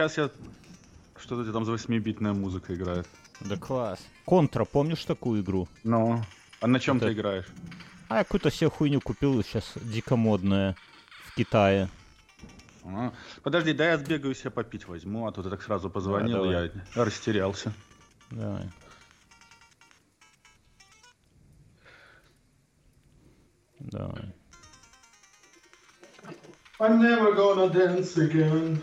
Сейчас я... Что-то там за 8-битная музыка играет. Да класс. Контра, помнишь такую игру? Ну, а на чем Это- ты играешь? А я какую-то себе хуйню купил сейчас дико модная в Китае. А, Подожди, дай я сбегаю себе попить возьму, а то ты так сразу позвонил, давай. я растерялся. Давай. Давай. I'm never gonna dance again.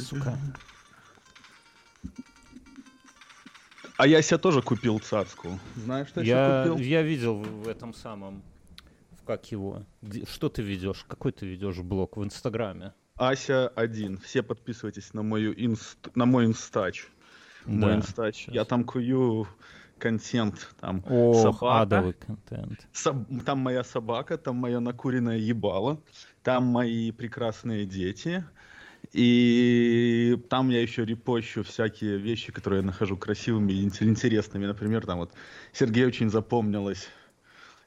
Сука. Сука. А я себе тоже купил цацку. Знаешь, что я, Я, себе купил? я видел в этом самом... В как его? Где- что ты ведешь? Какой ты ведешь блог в Инстаграме? Ася 1. Все подписывайтесь на мою инст... на мой инстач. Мой Да, инстач. Я там кую контент. Там О, собака. адовый контент. Соб- Там моя собака, там мое накуренное ебало, там мои прекрасные дети. И там я еще репощу всякие вещи, которые я нахожу красивыми и инте- интересными. Например, там вот Сергею очень запомнилась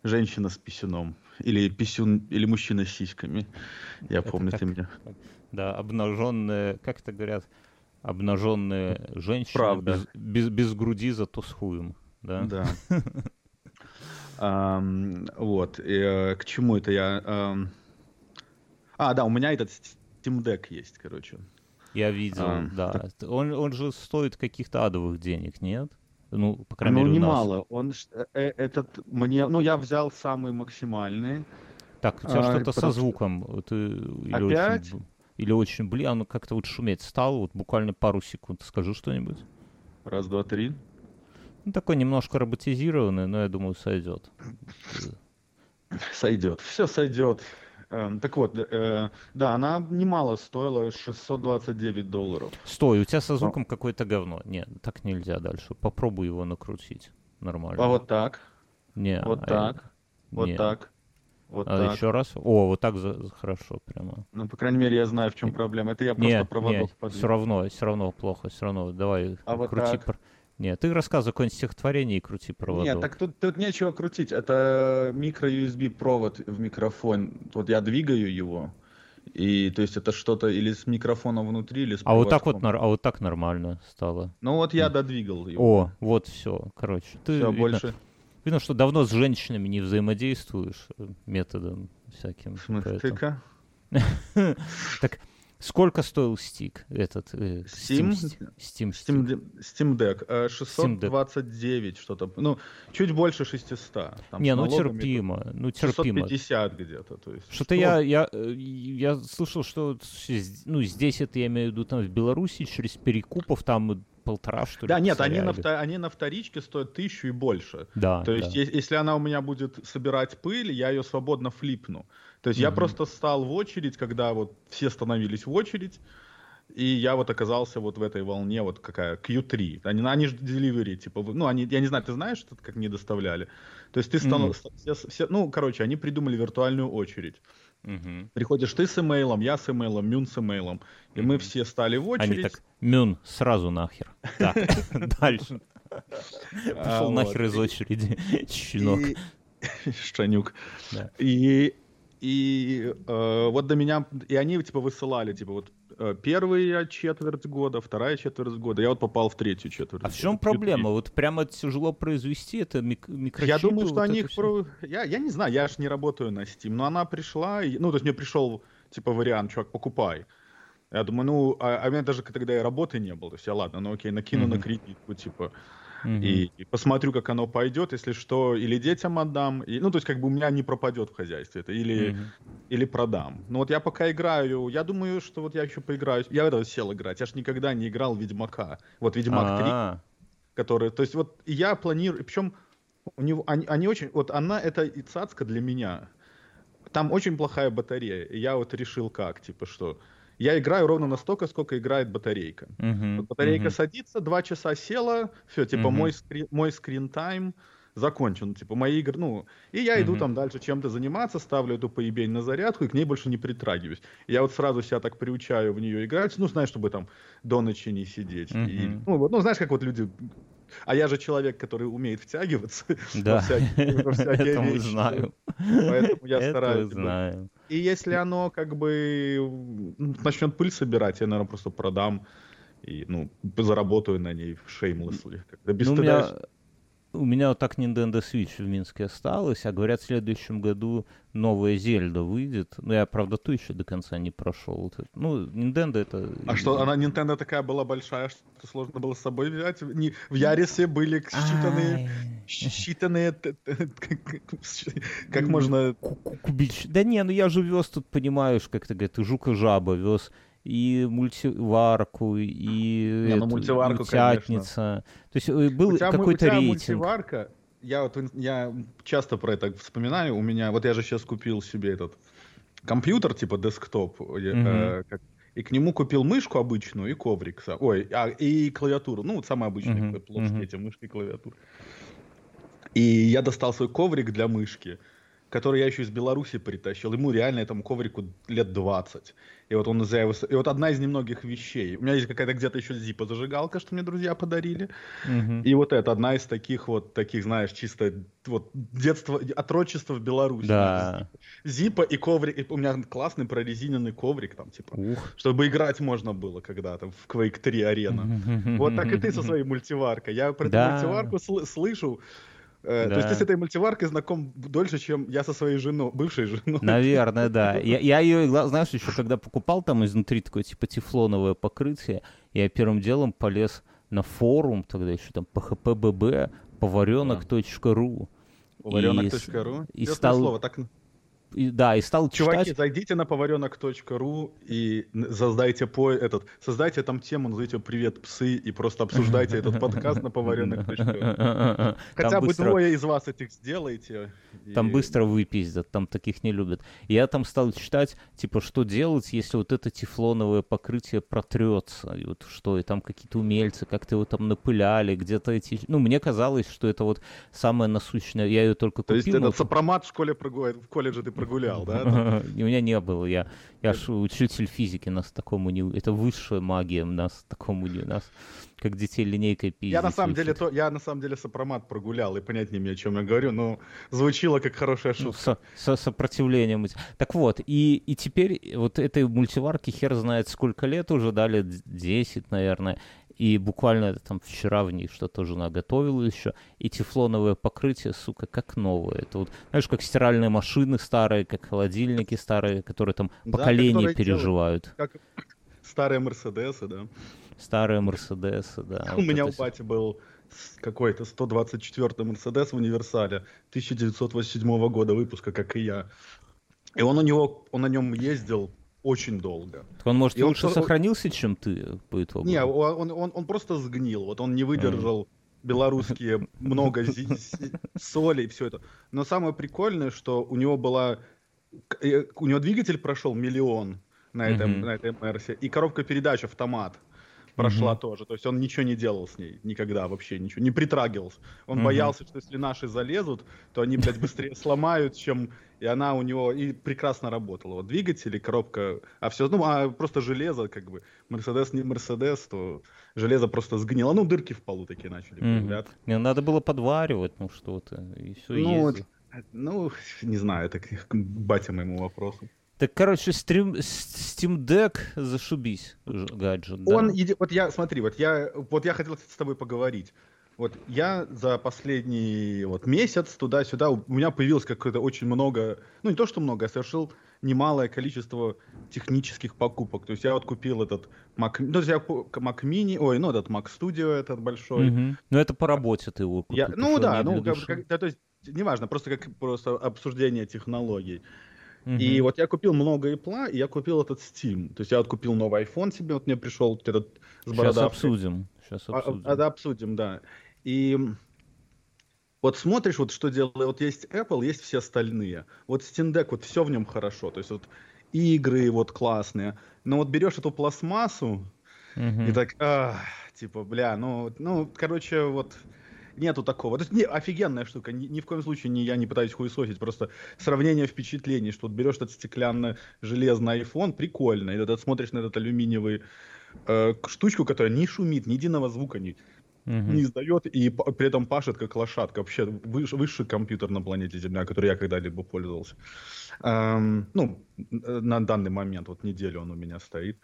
женщина с писюном. Или писюн, или мужчина с сиськами. Я Это помню, как? ты меня. Да, обнаженные, как это говорят, обнаженные женщины Правда. без, без, без груди, зато с хуем. Да? Да. Ам, Вот. и, э, К чему это я? А, да, у меня этот Steam Deck есть, короче. Я видел, А, да. Он, он же стоит каких-то адовых денег, нет? Ну, по крайней Ну, мере, у нас. немало. Он э, э, этот мне, ну я взял самый максимальный. Так, у тебя А, что-то со потому что- звуком. Ты или Опять? Очень, или очень бли, оно как-то вот шуметь стало, вот буквально пару секунд. Скажи что-нибудь. Раз, два, три. Ну, такой немножко роботизированный, но я думаю, сойдет. Сойдет. Все сойдет. Эм, Так вот, э, да, она немало стоила, 629 долларов. Стой, у тебя со звуком какое-то говно. Нет, так нельзя дальше. Попробуй его накрутить. Нормально. А вот так, Не, вот а, так, вот не. так, вот А так. еще раз. О, вот так за- хорошо прямо. Ну, по крайней мере, я знаю, в чем проблема. Это я просто Не, проводок не, подвинул. все равно, все равно плохо, все равно. Давай, А вот крути. так? Пр- Не, ты рассказывай какое-нибудь стихотворение и крути проводок. Нет, так тут, тут нечего крутить. Это микро-USB провод в микрофон. Вот я двигаю его. И то есть это что-то или с микрофоном внутри, или с а вот так вот, а вот так нормально стало. Ну вот я додвигал его. О, вот все, короче. Ты Все, видно, больше. видно, что давно с женщинами не взаимодействуешь э, методом всяким. В смысле, поэтому- ты-ка? Так, сколько стоил стик этот? э, Steam? Steam, Steam, Steam, Steam Deck. э, Steam Deck. 629 что-то. Ну, чуть больше 600. Там Не, ну налогами терпимо, ну терпимо. 650 где-то. То есть, Что-то я, я, э, я слышал, что ну, здесь это я имею в виду там в Беларуси через перекупов там полтора что ли. Да, нет, они на, они на вторичке стоят тысячу и больше. Да, То есть, да. е- если она у меня будет собирать пыль, я ее свободно флипну. То есть я Мгм. просто стал в очередь, когда вот все становились в очередь, и я вот оказался вот в этой волне, вот какая, Q3. Они, они же delivery, типа, ну, они, я не знаю, ты знаешь, что как не доставляли? То есть ты стану, Мгм. все, все- ну, короче, они придумали виртуальную очередь. Мгм. Приходишь ты с имейлом, я с имейлом, Мюн с имейлом, и мы все стали в Они очередь. так, Мюн, сразу нахер. Так, дальше. А, Пошел нахер из очереди, щенок. Штанюк. И, и э, вот до меня, и они типа высылали, типа вот э, первая четверть года, вторая четверть года, я вот попал в третью четверть. А в чем года, проблема? Q3. Вот прямо тяжело произвести это мик- микрочипы? Я думаю, что вот они их про... Я, я не знаю, я ж не работаю на Steam, но она пришла, и- ну, то есть мне пришел, типа, вариант, чувак, покупай. Я думаю, ну, а, а у меня даже тогда и работы не было, то есть я, ладно, ну окей, накину на Мгм. кредитку, типа, И, и посмотрю, как оно пойдет, если что, или детям отдам, и, ну, то есть как бы у меня не пропадет в хозяйстве это, или, или продам. Ну вот я пока играю, я думаю, что вот я еще поиграю, я в это сел играть, я ж никогда не играл в Ведьмака, вот Ведьмак 3, А, который, то есть вот я планирую, причем у него, они, они очень, вот она, это и цацка для меня. Там очень плохая батарея. И я вот решил как, типа, что я играю ровно настолько, сколько играет батарейка. Мгм, Вот батарейка мгм. садится, два часа села, все, типа, Мгм. мой, скри- мой скрин-тайм закончен. Типа, мои игры, ну, и я иду Мгм. там дальше чем-то заниматься, ставлю эту поебень на зарядку и к ней больше не притрагиваюсь. Я вот сразу себя так приучаю в нее играть, ну, знаешь, чтобы там до ночи не сидеть. И, Мгм. ну, вот, ну, знаешь, как вот люди... А я же человек, который умеет втягиваться Да, во всякие, во всякие это мы знаю. Поэтому я Это стараюсь. мы знаем. И если оно как бы начнет пыль собирать, я, наверное, просто продам и, ну, заработаю на ней без Ну, стыда меня, у меня вот так Nintendo Switch в Минске осталось, а говорят, в следующем году новая Зельда выйдет. Ну, я, правда, ту еще до конца не прошел. Ну, Nintendo это... А что, она Nintendo такая была большая, что сложно было с собой взять? Не, в Ярисе были считанные, считанные, как- Ну, можно... ку- ку- кубич. Да не, ну я же вез тут, понимаешь, как это говорят, и жука-жаба вез, и мультиварку, и, Не, ну, эту, мультиварку, и утятница. То есть э, был какой-то тебя рейтинг. мультиварка, я вот я часто про это вспоминаю, у меня, вот я же сейчас купил себе этот компьютер, типа десктоп, Мгм. э, как- и к нему купил мышку обычную и коврик, ой, а, и клавиатуру, ну, вот самые обычные Мгм, плоские мгм. эти мышки и клавиатуры. И я достал свой коврик для мышки, который я еще из Беларуси притащил. Ему реально этому коврику лет 20. И вот он его... И вот одна из немногих вещей. У меня есть какая-то где-то еще зипа зажигалка, что мне друзья подарили. Мгм. И вот это одна из таких вот, таких, знаешь, чисто вот детство, отрочество в Беларуси. Да. Зипа и коврик. И у меня классный прорезиненный коврик там, типа, Ух. чтобы играть можно было когда-то в Quake 3 арена. Вот так и ты со своей мультиваркой. Я про эту мультиварку сл- слышу. Э, То есть Да. ты с этой мультиваркой знаком дольше, чем я со своей женой, бывшей женой. Наверное, да. Я, я ее, знаешь, еще когда покупал там изнутри такое типа тефлоновое покрытие, я первым делом полез на форум, тогда еще там phpbb, поваренок.ру. Поваренок.ру. и Честное стал- слово, так И, да, и стал Чуваки, читать. зайдите на поваренок.ру и создайте по этот, создайте там тему, назовите «Привет, псы» и просто обсуждайте этот подкаст на поваренок.ру. Хотя бы двое из вас этих сделайте. и- Там быстро выпиздят, там таких не любят. Я там стал читать, типа, что делать, если вот это тефлоновое покрытие протрется, и вот что, и там какие-то умельцы как-то его там напыляли, где-то эти... Ну, мне казалось, что это вот самое насущное, я ее только То есть купил. этот сопромат в школе в колледже ты прогулял, да? У меня не было, я, я ж учитель физики, нас такому не... Это высшая магия, нас такому не... Нас как детей линейкой пиздить. Я на самом деле то, я на самом деле сопромат прогулял и понять не имею, о чем я говорю, но звучило как хорошая Ну, шутка. со, со сопротивлением. Так вот, и, и теперь вот этой мультиварке хер знает сколько лет уже, дали д- 10, наверное. И буквально там вчера в ней что-то жена готовила еще. И тефлоновое покрытие, сука, как новое. Это вот, знаешь, как стиральные машины старые, как холодильники старые, которые там Да, поколения переживают. Как старые Мерседесы, да. Старые Мерседесы, да. У вот меня у бати был какой-то 124 Мерседес в универсале 1987 года выпуска, как и я. И он у него, он на нем ездил очень долго. Так он, может, И он лучше что- сохранился, чем ты по итогу? Не, он, он, он просто сгнил. Вот он не выдержал белорусские много соли и все это. Но самое прикольное, что у него была... э, У него двигатель прошел миллион на, этом, на этой Мерсе, и коробка передач автомат прошла Мгм. тоже. То есть он ничего не делал с ней никогда вообще, ничего, не притрагивался. Он Мгм. боялся, что если наши залезут, то они, блядь, быстрее сломают, чем... И она у него и прекрасно работала. Вот двигатель и коробка, а все, ну, а просто железо, как бы. Мерседес не Мерседес, то железо просто сгнило. Ну, дырки в полу такие начали появляться. Не, надо было подваривать, ну что-то, и все, Ну, вот, ну, не знаю, это к батя моему вопросу. Так, короче, стрим, Steam Deck зашибись, гаджет, да? Он, вот я, смотри, вот я, вот я хотел с тобой поговорить. Вот я за последний вот месяц туда-сюда у меня появилось какое-то очень много, ну не то что много, я совершил немалое количество технических покупок. То есть я вот купил этот Mac, ну, то есть я Mac Mini, ой, ну этот Mac Studio этот большой. Мгм. Ну, это по работе ты его купил. Я- ну да, ну как, как- да, то есть неважно, просто как просто обсуждение технологий. Мгм. И вот я купил много Apple, и я купил этот Steam. То есть я вот купил новый iPhone себе, вот мне пришел этот с Сейчас бородавкой. обсудим. Сейчас А- обсудим. а- да, обсудим, да. И Вот смотришь, вот что делает, вот есть Apple, есть все остальные. Вот Steam Deck, вот все в нем хорошо, то есть вот игры вот классные. Но вот берешь эту пластмассу Мгм. и так, «Ах», типа, бля, ну, ну, короче, вот нету такого. То есть, не, офигенная штука, ни, ни в коем случае не, я не пытаюсь хуесосить, просто сравнение впечатлений, что вот берешь этот стеклянно-железный iPhone, прикольно, и ты смотришь на этот алюминиевый э, штучку, которая не шумит, ни единого звука не, Мгм. не издает и при этом пашет как лошадка. Вообще выш- высший компьютер на планете Земля, который я когда-либо пользовался. Эм, ну, э, на данный момент, вот неделю он у меня стоит.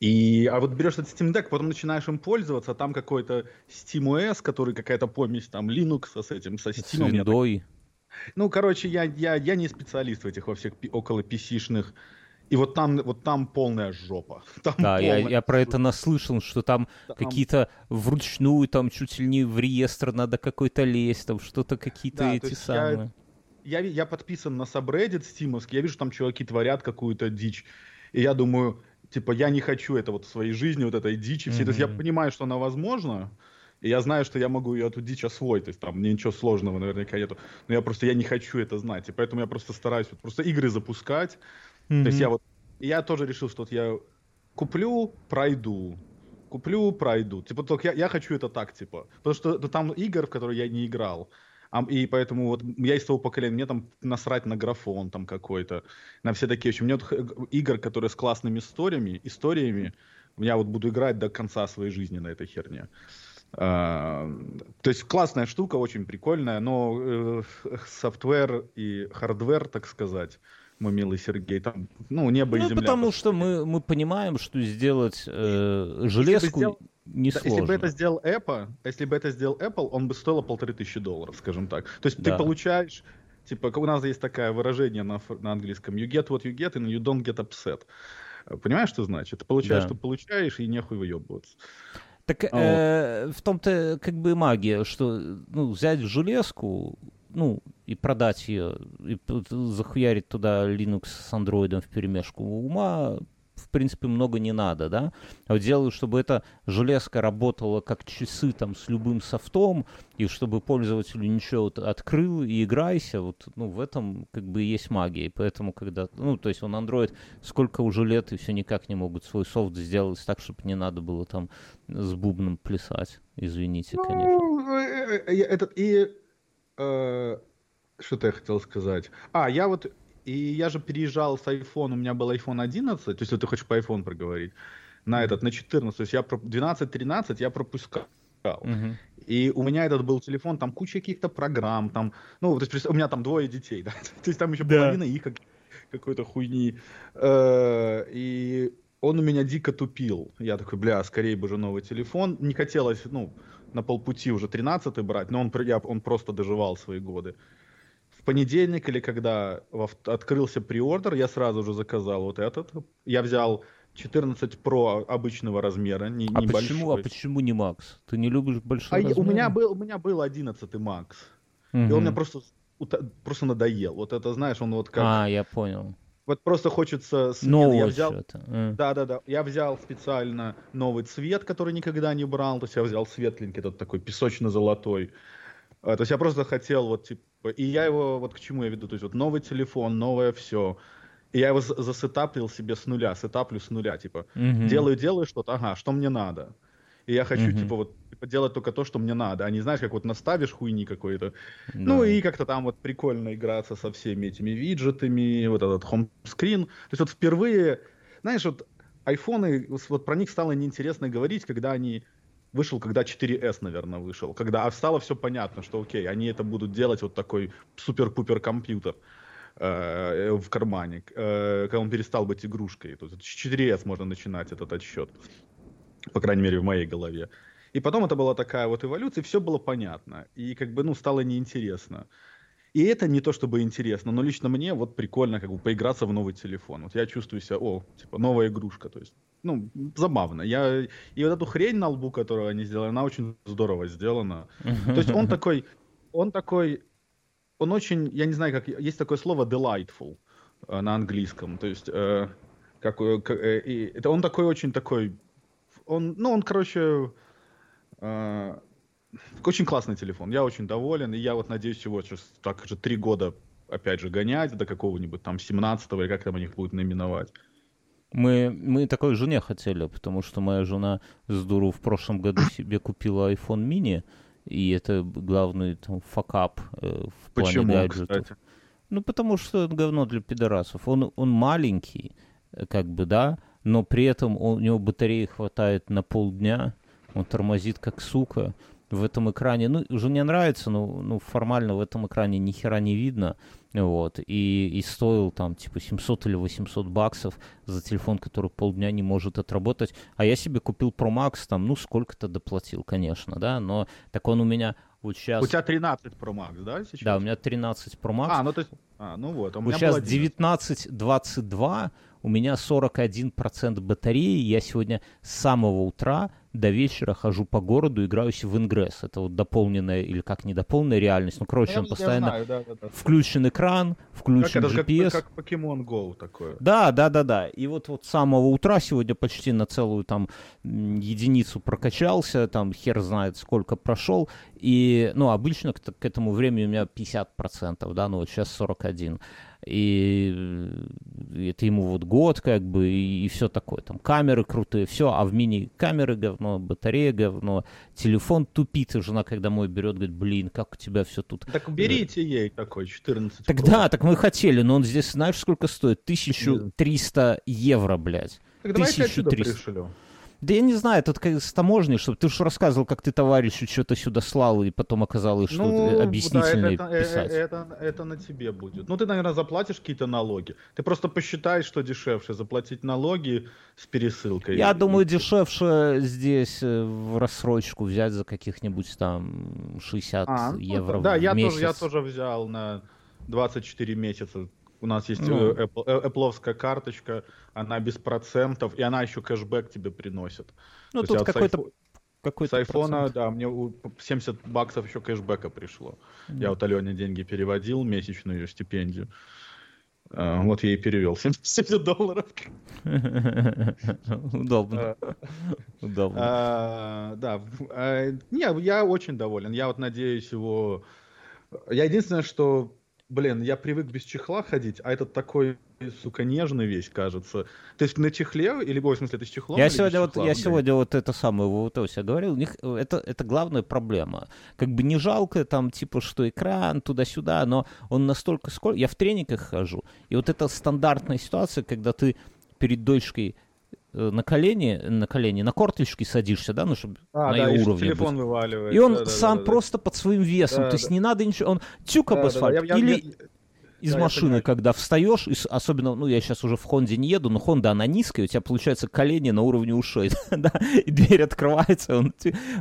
И, а вот берешь этот Steam Deck, потом начинаешь им пользоваться, там какой-то SteamOS, который какая-то помесь там Linux с этим, со С Steam. Так- виндой. Ну, короче, я, я, я не специалист в этих во всех пи- около PC-шных. И вот там, вот там полная жопа. Там Да, я, полная я про это наслышал, что там Там- какие-то вручную, там чуть ли не в реестр надо какой-то лезть, там что-то какие-то Да, эти я- самые. я, ви- я подписан на subreddit стимовский, я вижу, там чуваки творят какую-то дичь, и я думаю, типа, я не хочу это вот в своей жизни, вот этой дичи всей. То есть я понимаю, что она возможна, и я знаю, что я могу ее эту дичь освоить, то есть там мне ничего сложного наверняка нету, но я просто, я не хочу это знать, и поэтому я просто стараюсь вот просто игры запускать, то есть я вот, я тоже решил, что вот я куплю, пройду, куплю, пройду. Типа, только я, я хочу это так, типа. Потому что это там игр, в которые я не играл. А, и поэтому вот я из того поколения, мне там насрать на графон там какой-то, на все такие вещи. Мне вот х- игр, которые с классными историями, историями, я вот буду играть до конца своей жизни на этой херне. А, то есть классная штука, очень прикольная, но э, software и hardware, так сказать, мой милый Сергей, там, ну, небо и Ну, земля. потому что мы, мы понимаем, что сделать э, железку сделал- Да, несложно. если бы это сделал Apple, если бы это сделал Apple, он бы стоил полторы тысячи долларов, скажем так. То есть Да. ты получаешь, типа, у нас есть такое выражение на, на английском, you get what you get and you don't get upset. Понимаешь, что значит? Ты получаешь, Да. что получаешь, и нехуй выебываться. Так э, в том-то как бы магия, что ну, взять железку, ну, и продать ее, и захуярить туда Linux с андроидом в перемешку ума, в принципе, много не надо, да? А вот делаю, чтобы эта железка работала как часы там с любым софтом, и чтобы пользователю ничего вот открыл и играйся, вот, ну, в этом как бы есть магия. И поэтому, когда, ну, то есть он Android сколько уже лет, и все никак не могут свой софт сделать так, чтобы не надо было там с бубном плясать. Извините, конечно. Ну, э, э, э, этот, и э, что-то я хотел сказать. А, я вот, и я же переезжал с iPhone, у меня был iPhone 11, то есть если ты хочешь по iPhone проговорить, на этот, на 14, то есть я 12-13 я пропускал. Мгм. И у меня этот был телефон, там куча каких-то программ, там, ну, то есть у меня там двое детей, да, то есть там еще Да. половина их как- какой-то хуйни. Э, И он у меня дико тупил. Я такой, бля, скорее бы же новый телефон. Не хотелось, ну, на полпути уже 13 брать, но он, я- он просто доживал свои годы. В понедельник или когда открылся приордер, я сразу же заказал вот этот. Я взял 14 Pro обычного размера, не, А небольшой. почему, а почему не Макс? Ты не любишь А большой я- у размеры? меня был, у меня был 11 Макс. И он мне просто, просто надоел. Вот это, знаешь, он вот как... А, я понял. Вот просто хочется смены. Новое Я взял... что-то. М. Да-да-да. Я взял специально новый цвет, который никогда не брал. То есть я взял светленький, тот такой песочно-золотой. А, То есть я просто хотел вот типа... И я его вот к чему я веду? То есть вот новый телефон, новое все. И я его за- засетаплил себе с нуля, сетаплю с нуля, типа. Мгм. Делаю, делаю что-то, ага, что мне надо. И я хочу, Мгм. типа, вот типа, делать только то, что мне надо, а не знаешь, как вот наставишь хуйни какой-то. Да. Ну и как-то там вот прикольно играться со всеми этими виджетами, вот этот хомскрин. То есть вот впервые, знаешь, вот айфоны, вот про них стало неинтересно говорить, когда они вышел, когда 4S, наверное, вышел. Когда а стало все понятно, что окей, они это будут делать вот такой супер-пупер компьютер э, в кармане, э, когда он перестал быть игрушкой. То есть с 4S можно начинать этот отсчет. По крайней мере, в моей голове. И потом это была такая вот эволюция, и все было понятно. И как бы, ну, стало неинтересно. И это не то чтобы интересно, но лично мне вот прикольно как бы поиграться в новый телефон. Вот я чувствую себя, о, типа, новая игрушка. То есть, ну, забавно. Я... И вот эту хрень на лбу, которую они сделали, она очень здорово сделана. То есть он такой, он такой, он очень, я не знаю, как, есть такое слово delightful на английском. То есть, э, как, э, э, это он такой очень такой, он, ну, он, короче, очень классный телефон, я очень доволен, и я вот надеюсь его сейчас так же три года опять же гонять до какого-нибудь там 17-го или как там у них будет наименовать. Мы, мы такой жене хотели, потому что моя жена с дуру в прошлом году себе купила iPhone mini, и это главный там факап э, в Почему, плане гаджетов. кстати? Ну, потому что это говно для пидорасов. Он, он маленький, э, как бы, да, но при этом он- у него батареи хватает на полдня, он тормозит как сука в этом экране. Ну, жене нравится, но ну, формально в этом экране ни хера не видно. Вот. И, и стоил там типа 700 или 800 баксов за телефон, который полдня не может отработать. А я себе купил Pro Max, там, ну, сколько-то доплатил, конечно, да, но так он у меня вот сейчас... У тебя 13 Pro Max, да, сейчас? Да, у меня 13 Pro Max. А, ну то есть... А, ну вот, у Вот меня сейчас был 11. 19.22, у меня 41% батареи, я сегодня с самого утра до вечера хожу по городу, играюсь в ингресс. Это вот дополненная или как недополненная реальность. Ну, короче, Я- он постоянно знаю, да, да, да. включен экран, Как включен как, GPS. как Pokemon Go такое. Да, да, да, да. И вот, вот с самого утра сегодня почти на целую там единицу прокачался, там хер знает сколько прошел. И, ну, обычно к, к этому времени у меня 50%, да, ну вот сейчас 41. И э, это ему вот год, как бы, и, и все такое. Там камеры крутые, все, а в мини камеры говно, батарея говно, телефон тупит, и жена, когда мой берет, говорит, блин, как у тебя все тут Так берите ей такой 14 так Pro. да, так мы хотели, но он здесь, знаешь, сколько стоит? 1300 евро, блядь. Так давайте отсюда 1300. пришлю. Да я не знаю, тут как с таможней, чтобы ты же рассказывал, как ты товарищу что-то сюда слал, и потом оказалось, что Ну, э, да, это, э, писать. э, это, это на тебе будет. Ну, ты, наверное, заплатишь какие-то налоги. Ты просто посчитай, что дешевше, заплатить налоги с пересылкой. Я И- думаю, дешевше здесь э, в рассрочку взять за каких-нибудь там 60 А, ну, евро да, в я месяц. тоже, я тоже взял на 24 месяца. У нас есть Ну. э, Apple, э, карточка, она без процентов, и она еще кэшбэк тебе приносит. Ну, То тут какой-то айфо- какой С айфона, да, мне у- 70 баксов еще кэшбэка пришло. Я вот Алене деньги переводил, месячную ее стипендию. А, Вот я и перевел 70 долларов. Удобно. Удобно. А, Да, а, не, я очень доволен. Я вот надеюсь его... Я единственное, что, блин, я привык без чехла ходить, а этот такой, сука, нежный весь, кажется. То есть на чехле, или, ой, в смысле, это с чехлом? Я сегодня, вот, чехла? я Блин. сегодня вот это самое вот я говорил, у них э, это, это главная проблема. Как бы не жалко там, типа, что экран туда-сюда, но он настолько сколько... Я в тренингах хожу, и вот эта стандартная ситуация, когда ты перед дочкой на колени, на колени, на корточки садишься, да, ну, чтобы А, на да, ее уровне телефон быть. вываливает. И он Да, да, сам да, да. просто под своим весом, Да, то есть да. не надо ничего, он тюк об Да, да, да. асфальт, Я- я- или я- из Да, машины, когда встаешь, и особенно, ну, я сейчас уже в Хонде не еду, но Хонда, она низкая, у тебя, получается, колени на уровне ушей, да, и дверь открывается. он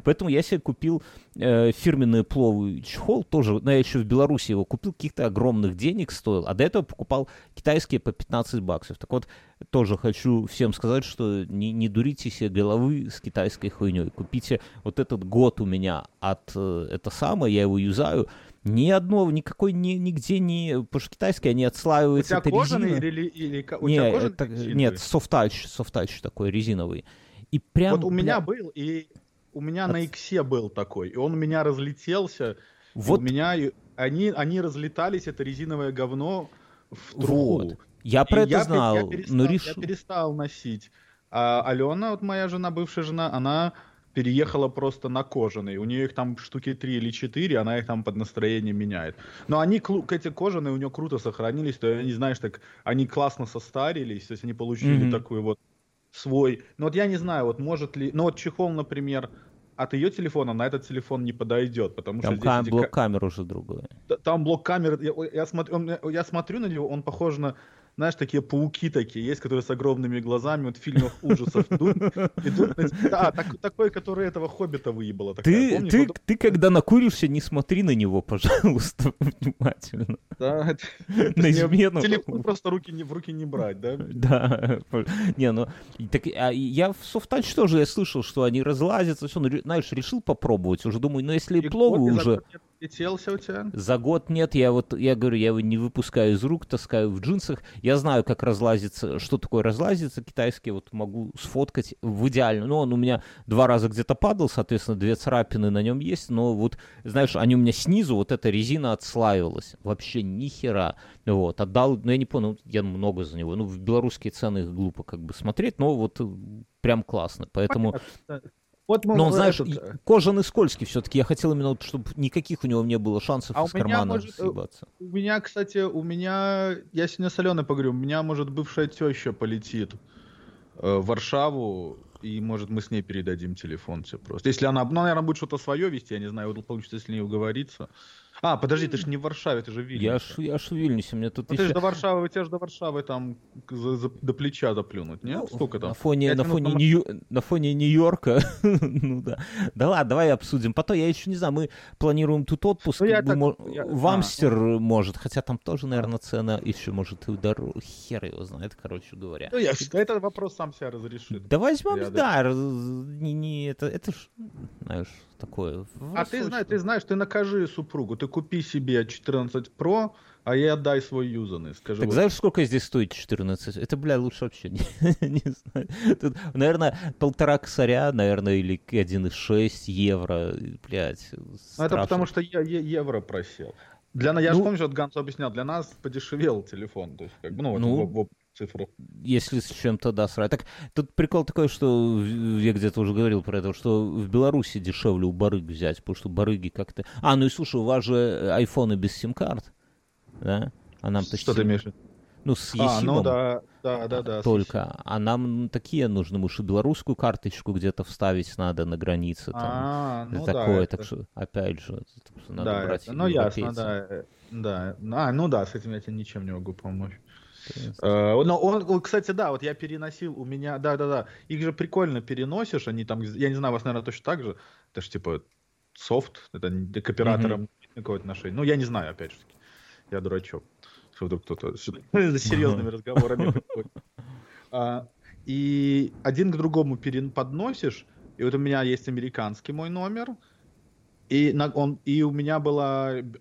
Поэтому я себе купил э, фирменный пловый чехол, тоже, но я еще в Беларуси его купил, каких-то огромных денег стоил, а до этого покупал китайские по 15 баксов. Так вот, тоже хочу всем сказать, что не, не дурите себе головы с китайской хуйней. Купите вот этот год у меня от э, это самое, я его юзаю, ни одного, никакой, ни, нигде не... Потому что китайские, они У отслаиваются, тебя это кожаный резина. или, или у Не, тебя кожаный это- нет, софтач, софтач такой резиновый. И прям... Вот у меня был, и у меня От- на иксе был такой, и он у меня разлетелся. Вот у меня они, они разлетались, это резиновое говно в труху. Вот. Я И про это я, знал, я перестал, но я решил... перестал носить. А Алена, вот моя жена, бывшая жена, она переехала просто на кожаный. У нее их там штуки три или четыре, она их там под настроение меняет. Но они, эти кожаные у нее круто сохранились, то они, знаешь, так, они классно состарились, то есть они получили Мгм. такой вот свой. Но вот я не знаю, вот может ли... Ну вот чехол, например, от ее телефона на этот телефон не подойдет, потому Там что здесь эти блок ка- камер уже другой. Там блок камеры, я, я смотрю, я смотрю на него, он похож на, знаешь, такие пауки такие есть, которые с огромными глазами, вот в фильмах ужасов идут. Да, так- такой, который этого хоббита выебала. такая, Ты, когда накуришься, не смотри на него, пожалуйста, внимательно. да, На измену. Телефон просто руки не, в руки не брать, да? Да, не, ну, так, а я в софтач тоже я слышал, что они разлазятся, все, знаешь, решил попробовать. Уже думаю, ну если за уже... отлетелся у тебя? За год нет, я вот, я говорю, я его не выпускаю из рук, таскаю в джинсах. Я знаю, как разлазится, что такое разлазится китайский, вот могу сфоткать в идеально. Ну, он у меня два раза где-то падал, соответственно, две царапины на нем есть, но вот, знаешь, они у меня снизу, вот эта резина отслаивалась. Вообще ни хера. Вот, отдал, ну, я не понял, я много за него. Ну, в белорусские цены их глупо как бы смотреть, но вот прям классно. Поэтому... Понятно. Вот мы, Но он, знаешь, этот, и кожаный скользкий все-таки. Я хотел именно, чтобы никаких у него не было шансов А у из меня, кармана может, э, съебаться. У меня, кстати, у меня, я сегодня с Аленой поговорю, у меня, может, бывшая теща полетит э, в Варшаву, и, может, мы с ней передадим телефон все просто. Если она, ну, наверное, будет что-то свое вести, я не знаю, получится, если не уговориться. А, подожди, ты же не в Варшаве, ты же в Вильнюсе. Я ж, я ж в Вильнюсе, мне тут Ну, ты еще... же до Варшавы, тебе же до Варшавы там за- за- до плеча доплюнуть, нет? Ну, Сколько там? На фоне, на, фоне на Нью- на фоне Нью-Йорка. ну да. Да ладно, давай обсудим. Потом, я еще не знаю, мы планируем тут отпуск. Ну, я так- мо- я- В а, Амстер может, хотя там тоже, наверное, цена еще может и дороже. Хер его знает, короче говоря. Ну, я ж- это вопрос сам себя разрешит. Да возьмем, Я да, не, не, это, это ж, знаешь, такое. А ты знаешь, ты знаешь, ты накажи супругу, ты купи себе 14 Pro, а ей отдай свой юзанный. Скажи, Так вот, знаешь, сколько здесь стоит 14? Это, бля, лучше вообще не, не знаю. Тут, наверное, полтора косаря, наверное, или 1,6 евро, блядь. ну, это потому что я, е- евро просел. Для, я же Ну- помню, что Ганс объяснял, для нас подешевел телефон. То есть, как бы, ну, вот Ну, в, в цифрах. Если с чем-то, да, срать. Так, тут прикол такой, что я где-то уже говорил про это, что в Беларуси дешевле у барыг взять, потому что барыги как-то... А, ну и слушай, у вас же айфоны без сим-карт, да? А нам-то Что ты имеешь? Ну, с А, ну да, да, да, да. только. А нам такие нужны, может, и белорусскую карточку где-то вставить надо на границе. Там, А, ну такое, да. так это- что, опять же, так что надо да, брать это- ну ясно, да. э, Да, а, ну да, с этим я тебе ничем не могу помочь. Есть- Э, Но он, кстати, да, вот я переносил, у меня, да-да-да, их же прикольно переносишь, они там, я не знаю, у вас, наверное, точно так же, это же типа софт, это к операторам нет никакого отношения. Ну, я не знаю, опять же таки, я дурачок, что вдруг кто-то за серьезными разговорами. А, И один к другому подносишь, и вот у меня есть американский мой номер, и, на, он, и у меня был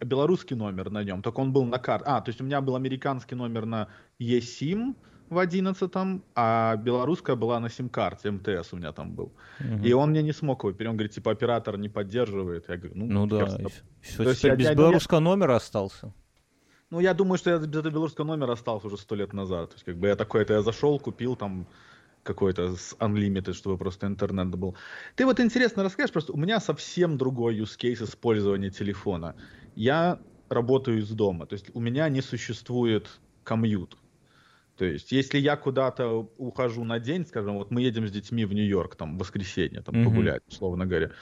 белорусский номер на нем, только он был на карте. А, то есть у меня был американский номер на eSIM в 11 а белорусская была на сим-карте, МТС у меня там был. Мгм. И он мне не смог его перейти. Он говорит, типа, оператор не поддерживает. Я говорю, ну, Ну да, кажется, все, То есть я- без я- белорусского номера остался. ну, я думаю, что я без этого белорусского номера остался уже сто лет назад. То есть, как бы я такой, это я зашел, купил там какой-то с Unlimited, чтобы просто интернет был. Ты вот интересно расскажешь, просто у меня совсем другой use case использования телефона. Я работаю из дома, то есть у меня не существует комьют. То есть, если я куда-то ухожу на день, скажем, вот мы едем с детьми в Нью-Йорк, там, в воскресенье, там, Мгм. погулять, условно говоря,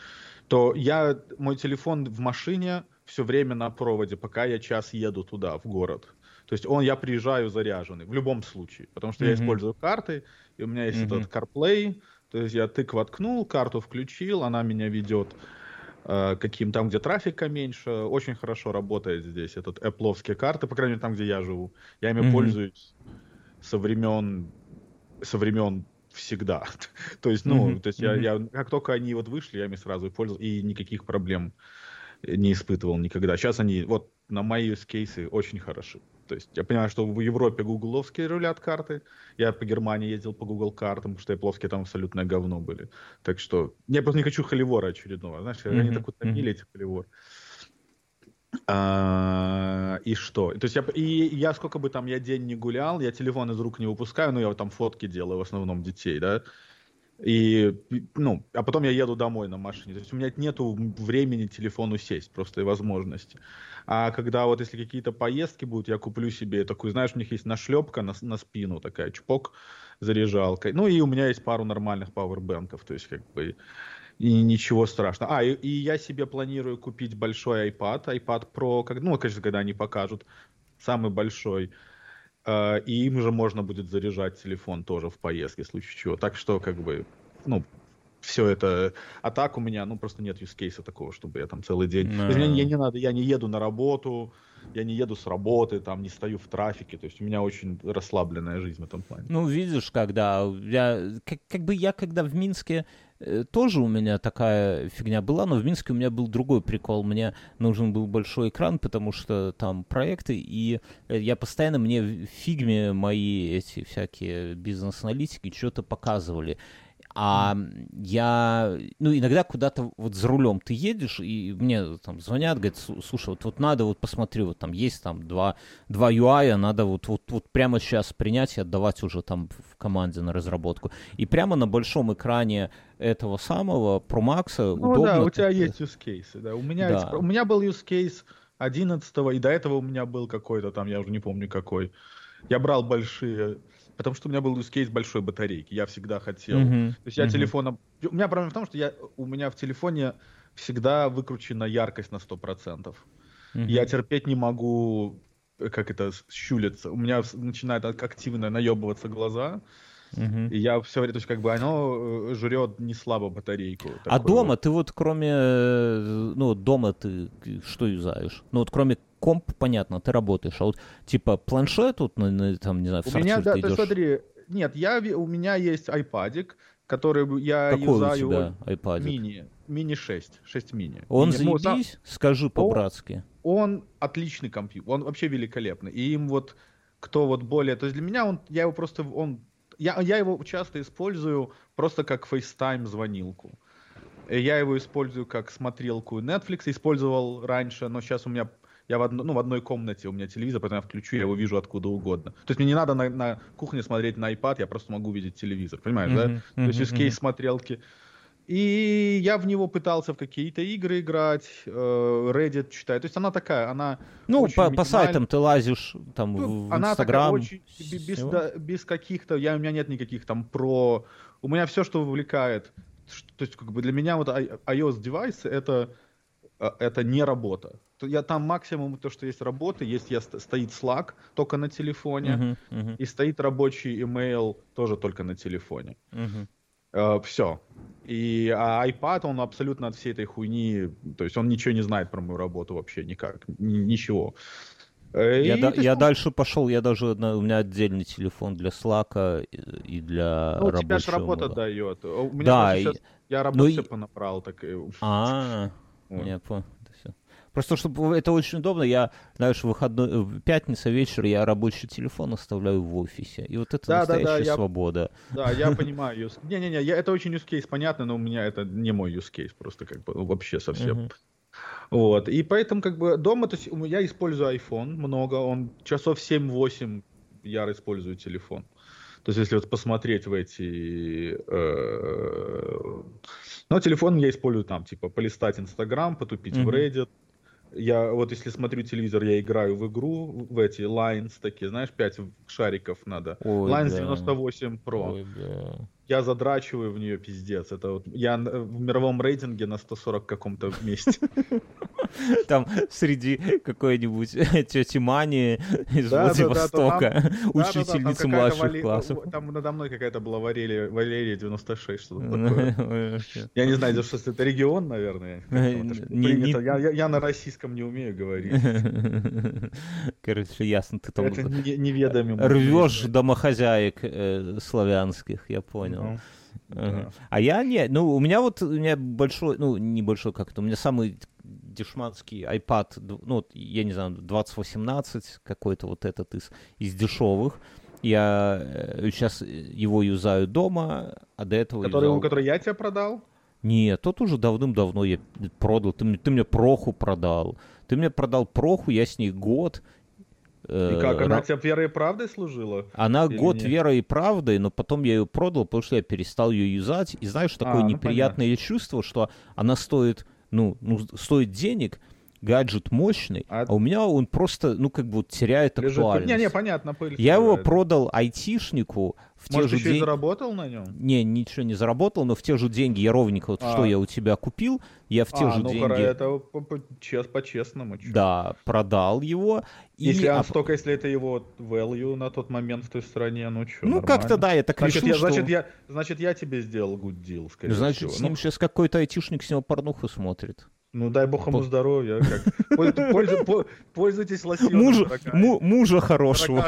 то я, мой телефон в машине все время на проводе, пока я час еду туда, в город. То есть он, я приезжаю заряженный, в любом случае, потому что я Мгм. использую карты, и у меня есть Мгм. этот CarPlay, то есть я тык воткнул, карту включил, она меня ведет э, каким там, где трафика меньше, очень хорошо работает здесь этот Apple'овские карты, по крайней мере там, где я живу. Я ими Мгм. пользуюсь со времен, со времен всегда. то есть, ну, Мгм, то есть я, я, как только они вот вышли, я ими сразу и пользовался, и никаких проблем не испытывал никогда. Сейчас они, вот, на мои кейсы очень хороши. То есть я понимаю, что в Европе гугловские рулят карты. Я по Германии ездил по Google картам, потому что плоские там абсолютное говно были. Так что я просто не хочу холивора очередного. Знаешь, они Мгм, так утомили эти холивор. А, и что? То есть я, и я сколько бы там я день не гулял, я телефон из рук не выпускаю, но я вот там фотки делаю, в основном детей, да. И, ну, а потом я еду домой на машине. То есть у меня нету времени телефону сесть, просто и возможности. А когда вот если какие-то поездки будут, я куплю себе такую, знаешь, у них есть нашлепка на, на спину такая, чпок, заряжалка. Ну и у меня есть пару нормальных пауэрбэнков, то есть как бы и ничего страшного. А, и, и я себе планирую купить большой iPad, iPad Pro, как, ну, конечно, когда они покажут, самый большой. Э, И им же можно будет заряжать телефон тоже в поездке, в случае чего. Так что, как бы, ну, все это. А так у меня, ну, просто нет юзкейса такого, чтобы я там целый день... Да. То есть мне, не надо, я не еду на работу, я не еду с работы, там, не стою в трафике. То есть у меня очень расслабленная жизнь в этом плане. Ну, видишь, когда я, как, как бы я, когда в Минске, тоже у меня такая фигня была, но в Минске у меня был другой прикол. Мне нужен был большой экран, потому что там проекты, и э, я постоянно, мне в фигме мои эти всякие бизнес-аналитики что-то показывали. А я, ну, иногда куда-то вот за рулем ты едешь, и мне там звонят, говорят, «Слу- слушай, вот, вот надо, вот посмотри, вот там есть там два, два UI, надо вот, вот, вот прямо сейчас принять и отдавать уже там в команде на разработку. И прямо на большом экране этого самого Pro Max Ну удобно. да, у тебя есть use case, да. У меня, Да. есть- у меня был use case 11 и до этого у меня был какой-то там, я уже не помню какой. Я брал большие, потому что у меня был use case большой батарейки. Я всегда хотел. Мгм, То есть я мгм. телефоном... У меня проблема в том, что я, у меня в телефоне всегда выкручена яркость на 100%. мгм. Я терпеть не могу, э, как это, щулиться. У меня ак- активно наебываться глаза. Мгм. И я все время, то есть как бы оно э, жрет не слабо батарейку. А дома вот. ты вот кроме, э, ну, дома ты что юзаешь? Ну, вот кроме комп, понятно, ты работаешь, а вот типа планшет тут, на, на, там, не знаю, в У меня, да, ты идешь. смотри, нет, я, у меня есть айпадик, который я Какой у юзаю тебя iPad? мини, мини 6, 6 мини. Он Мини- ну, заебись? Скажи по-братски. он отличный компьютер, он вообще великолепный. И им вот, кто вот более, то есть для меня он, я его просто, он, я, я его часто использую просто как FaceTime звонилку. Э, Я его использую как смотрелку Netflix, использовал раньше, но сейчас у меня я в, одно- ну, в одной комнате, у меня телевизор, поэтому я включу, я его вижу откуда угодно. То есть мне не надо на, на кухне смотреть на iPad, я просто могу видеть телевизор, понимаешь, да? Мгм, То есть из кейс смотрелки. И я в него пытался в какие-то игры играть, э, Reddit читаю. То есть она такая, она Ну, по, по сайтам ты лазишь, там, ну, в она такая Инстаграм. очень бе- без, да, без каких-то, я у меня нет никаких там про, у меня все, что вовлекает, ш- то есть как бы для меня вот i- iOS девайсы это это не работа. Я там максимум то, что есть работа, есть я ст- стоит Slack только на телефоне Мгм, мгм, и стоит рабочий email тоже только на телефоне. мгм. все. И а iPad, он абсолютно от всей этой хуйни, то есть он ничего не знает про мою работу вообще никак, ни- ничего. Э, Я, и да- я ну, дальше пошел, я даже, на- у меня отдельный телефон для Slack и, и для Ну, у тебя же рабочего работа мода. дает. У меня Да, просто и- я ну работу и- все понабрал, так и... А, Вот. я понял. Просто чтобы это очень удобно, я, знаешь, в выходной, в пятница вечер я рабочий телефон оставляю в офисе. И вот это Да, да, да, настоящая я- свобода. Да, я понимаю. Не-не-не, я- это очень use case, понятно, но у меня это не мой use case, просто как бы ну, вообще совсем. Вот. И поэтому как бы дома, то есть я использую iPhone много, он часов 7-8 я использую телефон. То есть если вот посмотреть в эти... э, Ну, телефон я использую там, типа, полистать Инстаграм, потупить Мгм. в Reddit. Я вот если смотрю телевизор, я играю в игру, в эти Lines такие, знаешь, 5 шариков надо. Ой, Lines да. 98 Pro. Ой, да. Я задрачиваю в нее пиздец. Это вот я н- в мировом рейтинге на 140 каком-то месте. Там среди какой-нибудь тети Мани из Владивостока, там младших классов. Там надо мной какая-то была Валерия, Валерия 96, что-то такое. Я не знаю, что это регион, наверное. Я- на российском не умею говорить. Короче, ясно, ты там рвешь домохозяек э, славянских, я понял. Ну. А я не, ну у меня вот у меня большой, ну небольшой как-то, у меня самый дешманский iPad, ну я не знаю, 2018 какой-то вот этот из, из дешевых. Я сейчас его юзаю дома, а до этого Который, юзал- который я тебе продал? Нет, тот уже давным-давно я продал. Ты, ты мне проху продал. Ты мне продал проху, я с ней год. Э, И как, она ра- тебе верой и правдой служила? она или год нет? верой и правдой, но потом я ее продал, потому что я перестал ее юзать. И знаешь, такое А, ну, неприятное чувство, что она стоит, ну, ну, стоит денег, гаджет мощный, А- а у меня он просто, ну, как бы теряет Лежит- актуальность. Не, не, понятно. пыль Я его собирает. продал айтишнику в те Может, же еще и деньги. заработал на нем? Не, ничего не заработал, но в те же деньги я ровненько, вот А. что я у тебя купил, я в те а, же ну деньги, это по- по- чес- по-честному. чё. да, продал его. и Если а он столько, если это его value на тот момент в той стране, ну что, Ну, как-то да, я так Значит, решил, я, что... значит, я, значит, я тебе сделал good deal, скорее Значит, всего. с Ну, ним сейчас какой-то айтишник с него порнуху смотрит. Ну, дай бог ему По- здоровья. как. Пользуйтесь лосьоном, Мужа, му- мужа хорошего.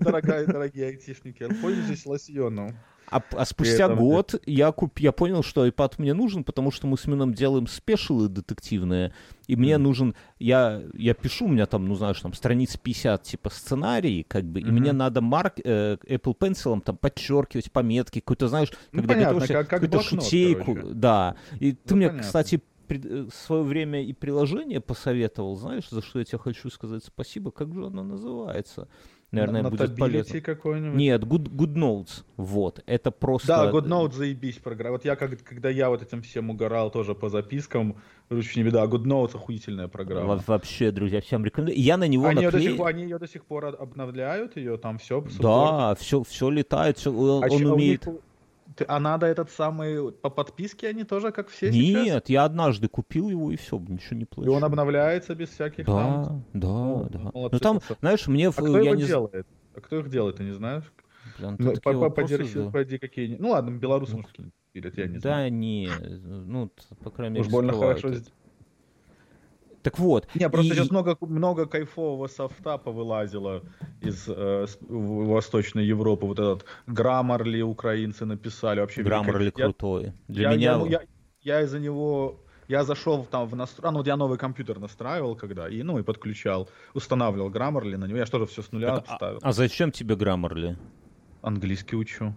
Дорогая, дорогие айтишники, пользуйтесь лосьоном. А, а спустя этом- год я, куп, я понял, что iPad мне нужен, потому что мы с Мином делаем спешилы детективные, и мне Мгм. нужен, я, я пишу, у меня там, ну знаешь, там страниц 50 типа сценарий, как бы, и Мгм. мне надо марк, э, Apple Pencil там подчеркивать пометки, какой-то, знаешь, Ну, когда понятно, готовишься, как- как какую-то блокнот, шутейку, короче. да. И ты Ну, мне, понятно. кстати, в свое время и приложение посоветовал, знаешь, за что я тебе хочу сказать спасибо, как же оно называется? Наверное, На- будет полезно. какой-нибудь. Нет, Good, Good Notes. Вот. Это просто... Да, GoodNote заебись программа. Вот я, как, когда я вот этим всем угорал тоже по запискам, лучше не беда, GoodNote охуительная программа. Во- Вообще, друзья, всем рекомендую. Я на него Они ее, до сих, они ее до сих пор об- обновляют, ее там все. Да, все, все летает, он, А он у умеет... них- ты- а надо этот самый по подписке они тоже как все сейчас? Нет, я однажды купил его и все, ничего не И плачу. он обновляется без всяких там. Да, да, Ну, да. Ну там, пацаны. знаешь, мне... А в- кто я его не делает? А кто их делает, ты не знаешь? Блин, Ну, по- по- вопросы Подержи, задал. пойди какие-нибудь. Ну ладно, белорусы, может, какие-нибудь я не знаю. Да, не, ну, по крайней мере, Уж больно хорошо. это. Так вот. Не, просто и- сейчас много, много кайфового софта повылазило из э, Восточной Европы. Вот этот Grammarly украинцы написали. Вообще Граммарли великолепно. Я- крутой. Для я, меня... Я, я, я из-за него... Я зашел там в настро... а, ну, вот я новый компьютер настраивал когда, и, ну, и подключал, устанавливал Grammarly на него. Я тоже все с нуля Так, а, ставил. а зачем тебе Граммарли? Английский учу.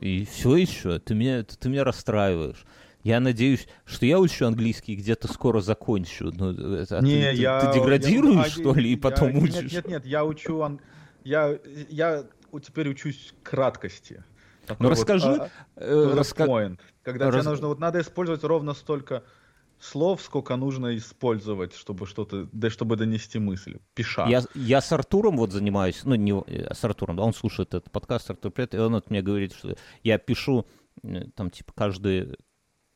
И все еще? Ты меня, ты, ты меня расстраиваешь. Я надеюсь, что я учу английский и где-то скоро закончу. Ну, а не, ты, я... ты деградируешь, я- что ли, и я- потом нет, учишь? Нет, нет, я учу... ан- Я, я теперь учусь краткости. Ну вот, расскажи, а, э, раска- point. Когда Раз- тебе нужно, вот надо использовать ровно столько слов, сколько нужно использовать, чтобы что-то, да, чтобы донести мысль. Пиша. Я, я с Артуром вот занимаюсь, ну, не э, с Артуром, он слушает этот подкаст, Артур, привет, и он вот мне говорит, что я пишу, э, там, типа, каждый,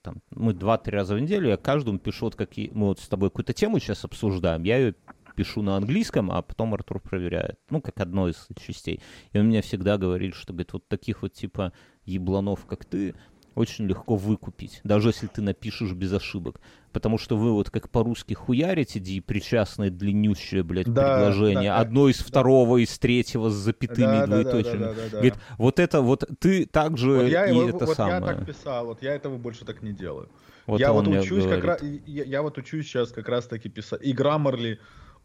там, мы два-три раза в неделю, я каждому пишу, вот какие, мы вот с тобой какую-то тему сейчас обсуждаем, я ее пишу на английском, а потом Артур проверяет, ну, как одной из частей. И он мне всегда говорит, что, говорит, вот таких вот, типа, ебланов, как ты, очень легко выкупить, даже если ты напишешь без ошибок. Потому что вы вот как по-русски хуярите причастное длиннющее, блядь, Да, предложение, да, одно из второго, из третьего с запятыми Да, и да, да, двоеточиями. да, да, да, да. Говорит, вот это вот ты также Вот я, и его- это вот я самое. так писал, вот я этого больше так не делаю. Вот я вот учусь как раз, я, я вот учусь сейчас как раз таки писать. И Grammarly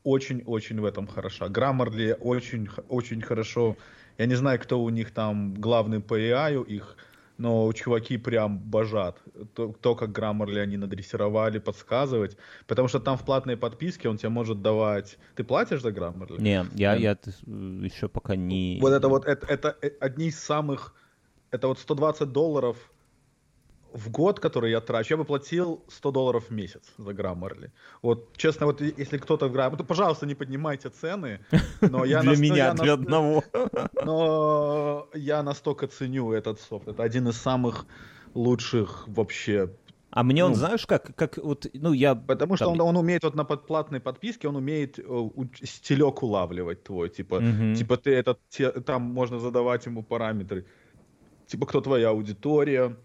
очень-очень в этом хороша. Grammarly очень, х- очень хорошо. Я не знаю, кто у них там главный по AI их, но чуваки прям божат. То, то, как Grammarly они надрессировали, подсказывать. Потому что там в платной подписке он тебе может давать... Ты платишь за Grammarly? Не, я, Нет. я еще пока не... Вот это вот, это, это э, одни из самых, это вот 120 долларов в год, который я трачу, я бы платил 100 долларов в месяц за Grammarly. Вот, честно, вот если кто-то в Grammarly, то, пожалуйста, не поднимайте цены, но я Для ну, меня, для одного. но я настолько ценю этот софт. Это один из самых лучших вообще. А мне он, Ну. знаешь, как, как вот, ну, я... Потому что там- он, он умеет вот на подплатной подписке, он умеет э, уч- стилек улавливать твой. Типа, Мгм. типа ты этот, те- там можно задавать ему параметры. Типа, кто твоя аудитория,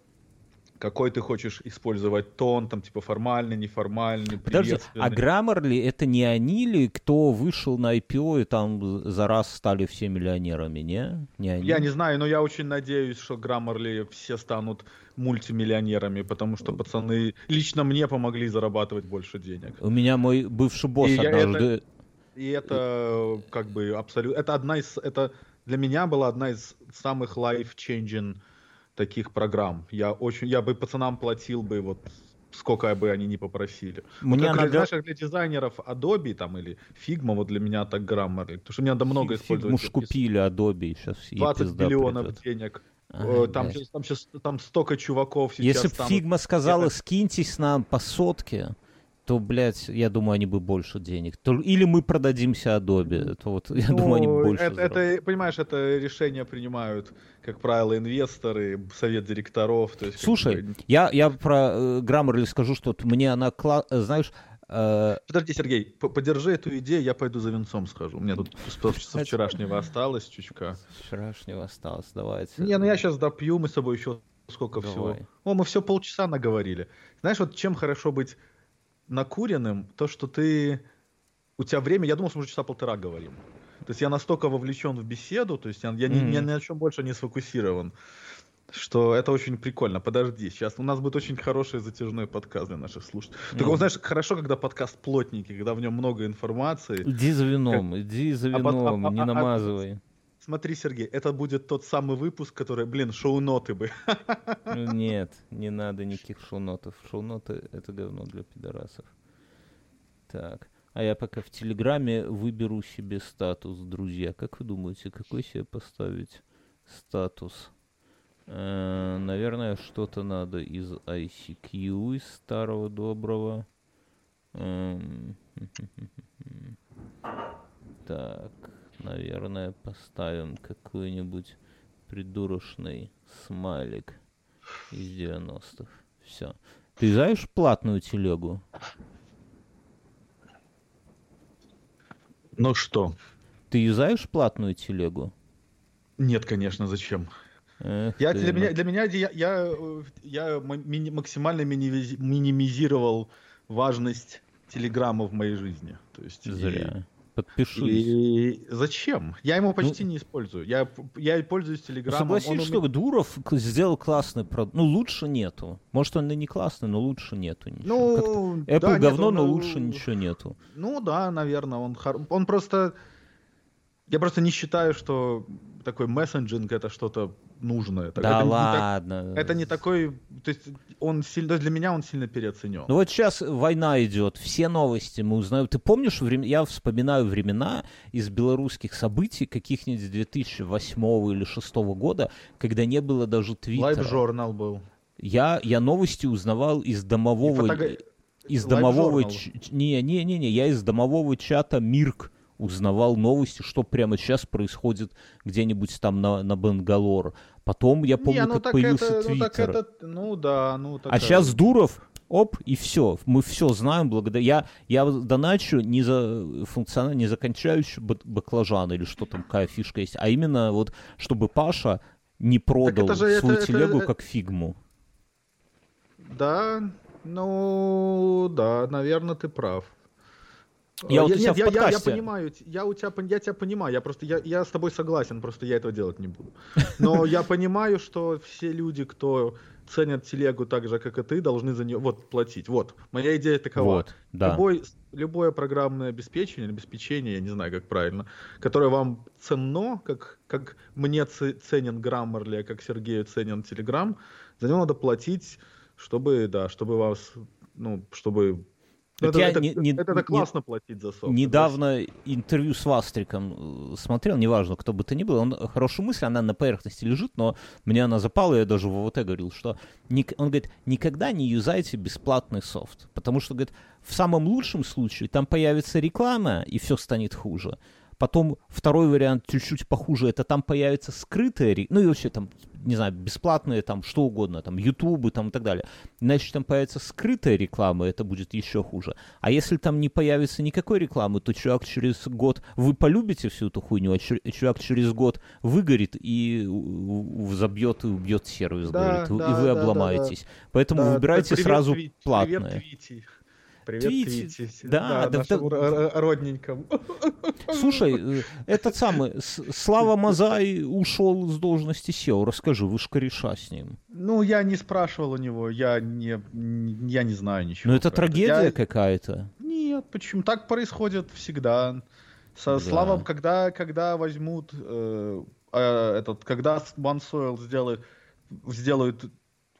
какой ты хочешь использовать тон, там, типа, формальный, неформальный, Подожди, а. Grammarly это не они ли, кто вышел на IPO и там за раз стали все миллионерами, не? Не они? Я не знаю, но я очень надеюсь, что Grammarly все станут мультимиллионерами, потому что пацаны лично мне помогли зарабатывать больше денег. У меня мой бывший босс И однажды... И это как бы абсолютно... Это одна из... Это для меня была одна из самых life-changing таких программ. Я очень... Я бы пацанам платил бы вот сколько бы они ни попросили. Вот Мне как для, надо- знаешь, как для дизайнеров Adobe там или Figma, вот для меня так Grammarly. Потому что мне надо много Фиг- использовать. Фигму ж купили Adobe, сейчас 20 миллионов денег. Э, там, щас- там, щас- там столько чуваков сейчас Если бы там... Фигма сказала, скиньтесь нам по сотке, то, блядь, я думаю, они бы больше денег. То- Или мы продадимся Adobe. То вот, я думаю, они бы Ну, больше это, это, понимаешь, это решение принимают, как правило, инвесторы, совет директоров. То есть, как Слушай, бы- я, я про э, Grammarly скажу, что мне она, кла- э, знаешь, э, Подожди, Сергей, подержи эту идею, я пойду за венцом схожу. У меня тут со вчерашнего осталось чутка. с вчерашнего осталось, давайте. Не, ну я сейчас допью, мы с собой еще сколько всего. Давай. О, мы все полчаса наговорили. Знаешь, вот чем хорошо быть накуренным, то, что ты... У тебя время, я думал, что мы уже часа полтора говорим. То есть я настолько вовлечен в беседу, то есть я, я ни, Мгм. ни на чем больше не сфокусирован, что это очень прикольно. Подожди, сейчас у нас будет очень хороший затяжной подкаст для наших слушателей. Только, Ну. вот, знаешь, хорошо, когда подкаст плотненький, когда в нем много информации. Иди за вином, иди за А а- вином, а- не а- намазывай. Смотри, Сергей, это будет тот самый выпуск, который, блин, шоу-ноты бы. Ну, Нет, не надо никаких шоу-нотов. Шоу-ноты — это говно для пидорасов. Так, а я пока в Телеграме выберу себе статус, друзья. Как вы думаете, какой себе поставить статус? Э, наверное, что-то надо из ICQ, из старого доброго. Эм, Так, наверное, поставим какой-нибудь придурочный смайлик из 90-х. Все. Ты знаешь платную телегу? Ну что? Ты юзаешь платную телегу? Нет, конечно, зачем? Эх Я, ты, для, ну, меня, для меня я, я, я мини- максимально минимизировал важность Телеграма в моей жизни. То есть, Зря. Подпишись. И зачем? Я ему почти не использую. Я, я пользуюсь Ну, Телеграмом. согласись, он у что меня- Дуров сделал классный продукт. Ну, лучше нету. Может, он и не классный, но лучше нету ничего. Ну, Apple да, нет, говно, он, но э, лучше ничего нету. Ну да, наверное, он, хор- он просто... Я просто не считаю, что такой мессенджинг это что-то нужное. Да это не так- ладно. это не такой... То есть он сильно, для меня он сильно переоценен. Ну вот сейчас война идет, все новости мы узнаем. Ты помнишь, врем- я вспоминаю времена из белорусских событий каких-нибудь 2008 или 2006 года, когда не было даже твиттера. Лайв-журнал был. Я, я новости узнавал из домового... Фотога- Из домового... Ч- Не, не, не, не, я из домового чата Мирк узнавал новости, что прямо сейчас происходит где-нибудь там на, на Бангалор. Потом я помню, Не, ну как появился это, ну, так Твиттер. это, ну да, ну так. А сейчас Дуров, оп, и все. Мы все знаем благодаря... Я, я доначу не за функционально, не за кончающий бак- баклажан или что там, какая фишка есть, а именно вот, чтобы Паша не продал это же- это- свою это- телегу это- как фигму. Да, ну да, наверное, ты прав. Я вот у Нет, я, я- я понимаю, я у тебя, я тебя понимаю, я просто, я, я с тобой согласен, просто я этого делать не буду. Но я понимаю, что все люди, кто ценят телегу так же, как и ты, должны за нее, вот, платить. Вот, моя идея такова. Вот, да. Любой, любое программное обеспечение, обеспечение, я не знаю, как правильно, которое вам ценно, как, как мне ценен Grammarly, а как Сергею ценен Telegram, за него надо платить, чтобы, да, чтобы вас, ну, чтобы... это, я это- не- не- это- это не- классно платить за софт. Недавно интервью с Вастриком э, смотрел, неважно, кто бы то ни был, он хорошую мысль, она на поверхности лежит, но мне она запала, я даже в ОВТ говорил, что ник- он говорит, никогда не юзайте бесплатный софт, потому что, говорит, в самом лучшем случае там появится реклама, и все станет хуже. Потом второй вариант чуть-чуть похуже, это там появится скрытая, ре- ну и вообще там, не знаю, бесплатные там что угодно, там ютубы там и так далее. Иначе там появится скрытая реклама, это будет еще хуже. А если там не появится никакой рекламы, то чувак через год, вы полюбите всю эту хуйню, а чу- чувак через год выгорит и забьет и убьет сервис, Да, говорит, и- да, и вы да, да, обломаетесь. Поэтому Да, выбирайте привет, сразу Тви- платное. Привет, Твити. Привет, Твити, Твити. да, да, да. ро- ро- родненькому. Слушай, э, этот самый, Слава Мазай ушел с должности SEO. Расскажи, вы ж кореша с ним. Ну, я не спрашивал у него, я не, я не знаю ничего. Ну это трагедия Я- какая-то. Нет, почему? Так происходит всегда. Со Да. Слава, когда, когда возьмут э, э, этот, когда OneSoil сделает, сделают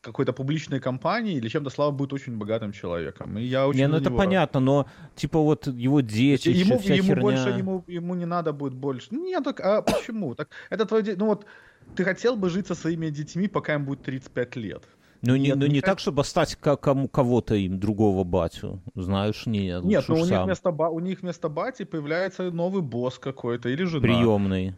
какой-то публичной компании или чем-то, Слава будет очень богатым человеком. И я очень Не, ну это него понятно, но типа вот его дети, ему, вся ему херня. больше, ему, ему не надо будет больше. Нет, так, а почему? Так, это твое де- Ну вот, ты хотел бы жить со своими детьми, пока им будет 35 лет. Ну, не, Нет, ну, не так, чтобы стать кому, кого-то им, другого батю. Знаешь, нет, Нет, лучше ну у них, сам. вместо у них вместо бати появляется новый босс какой-то или жена. Приемный.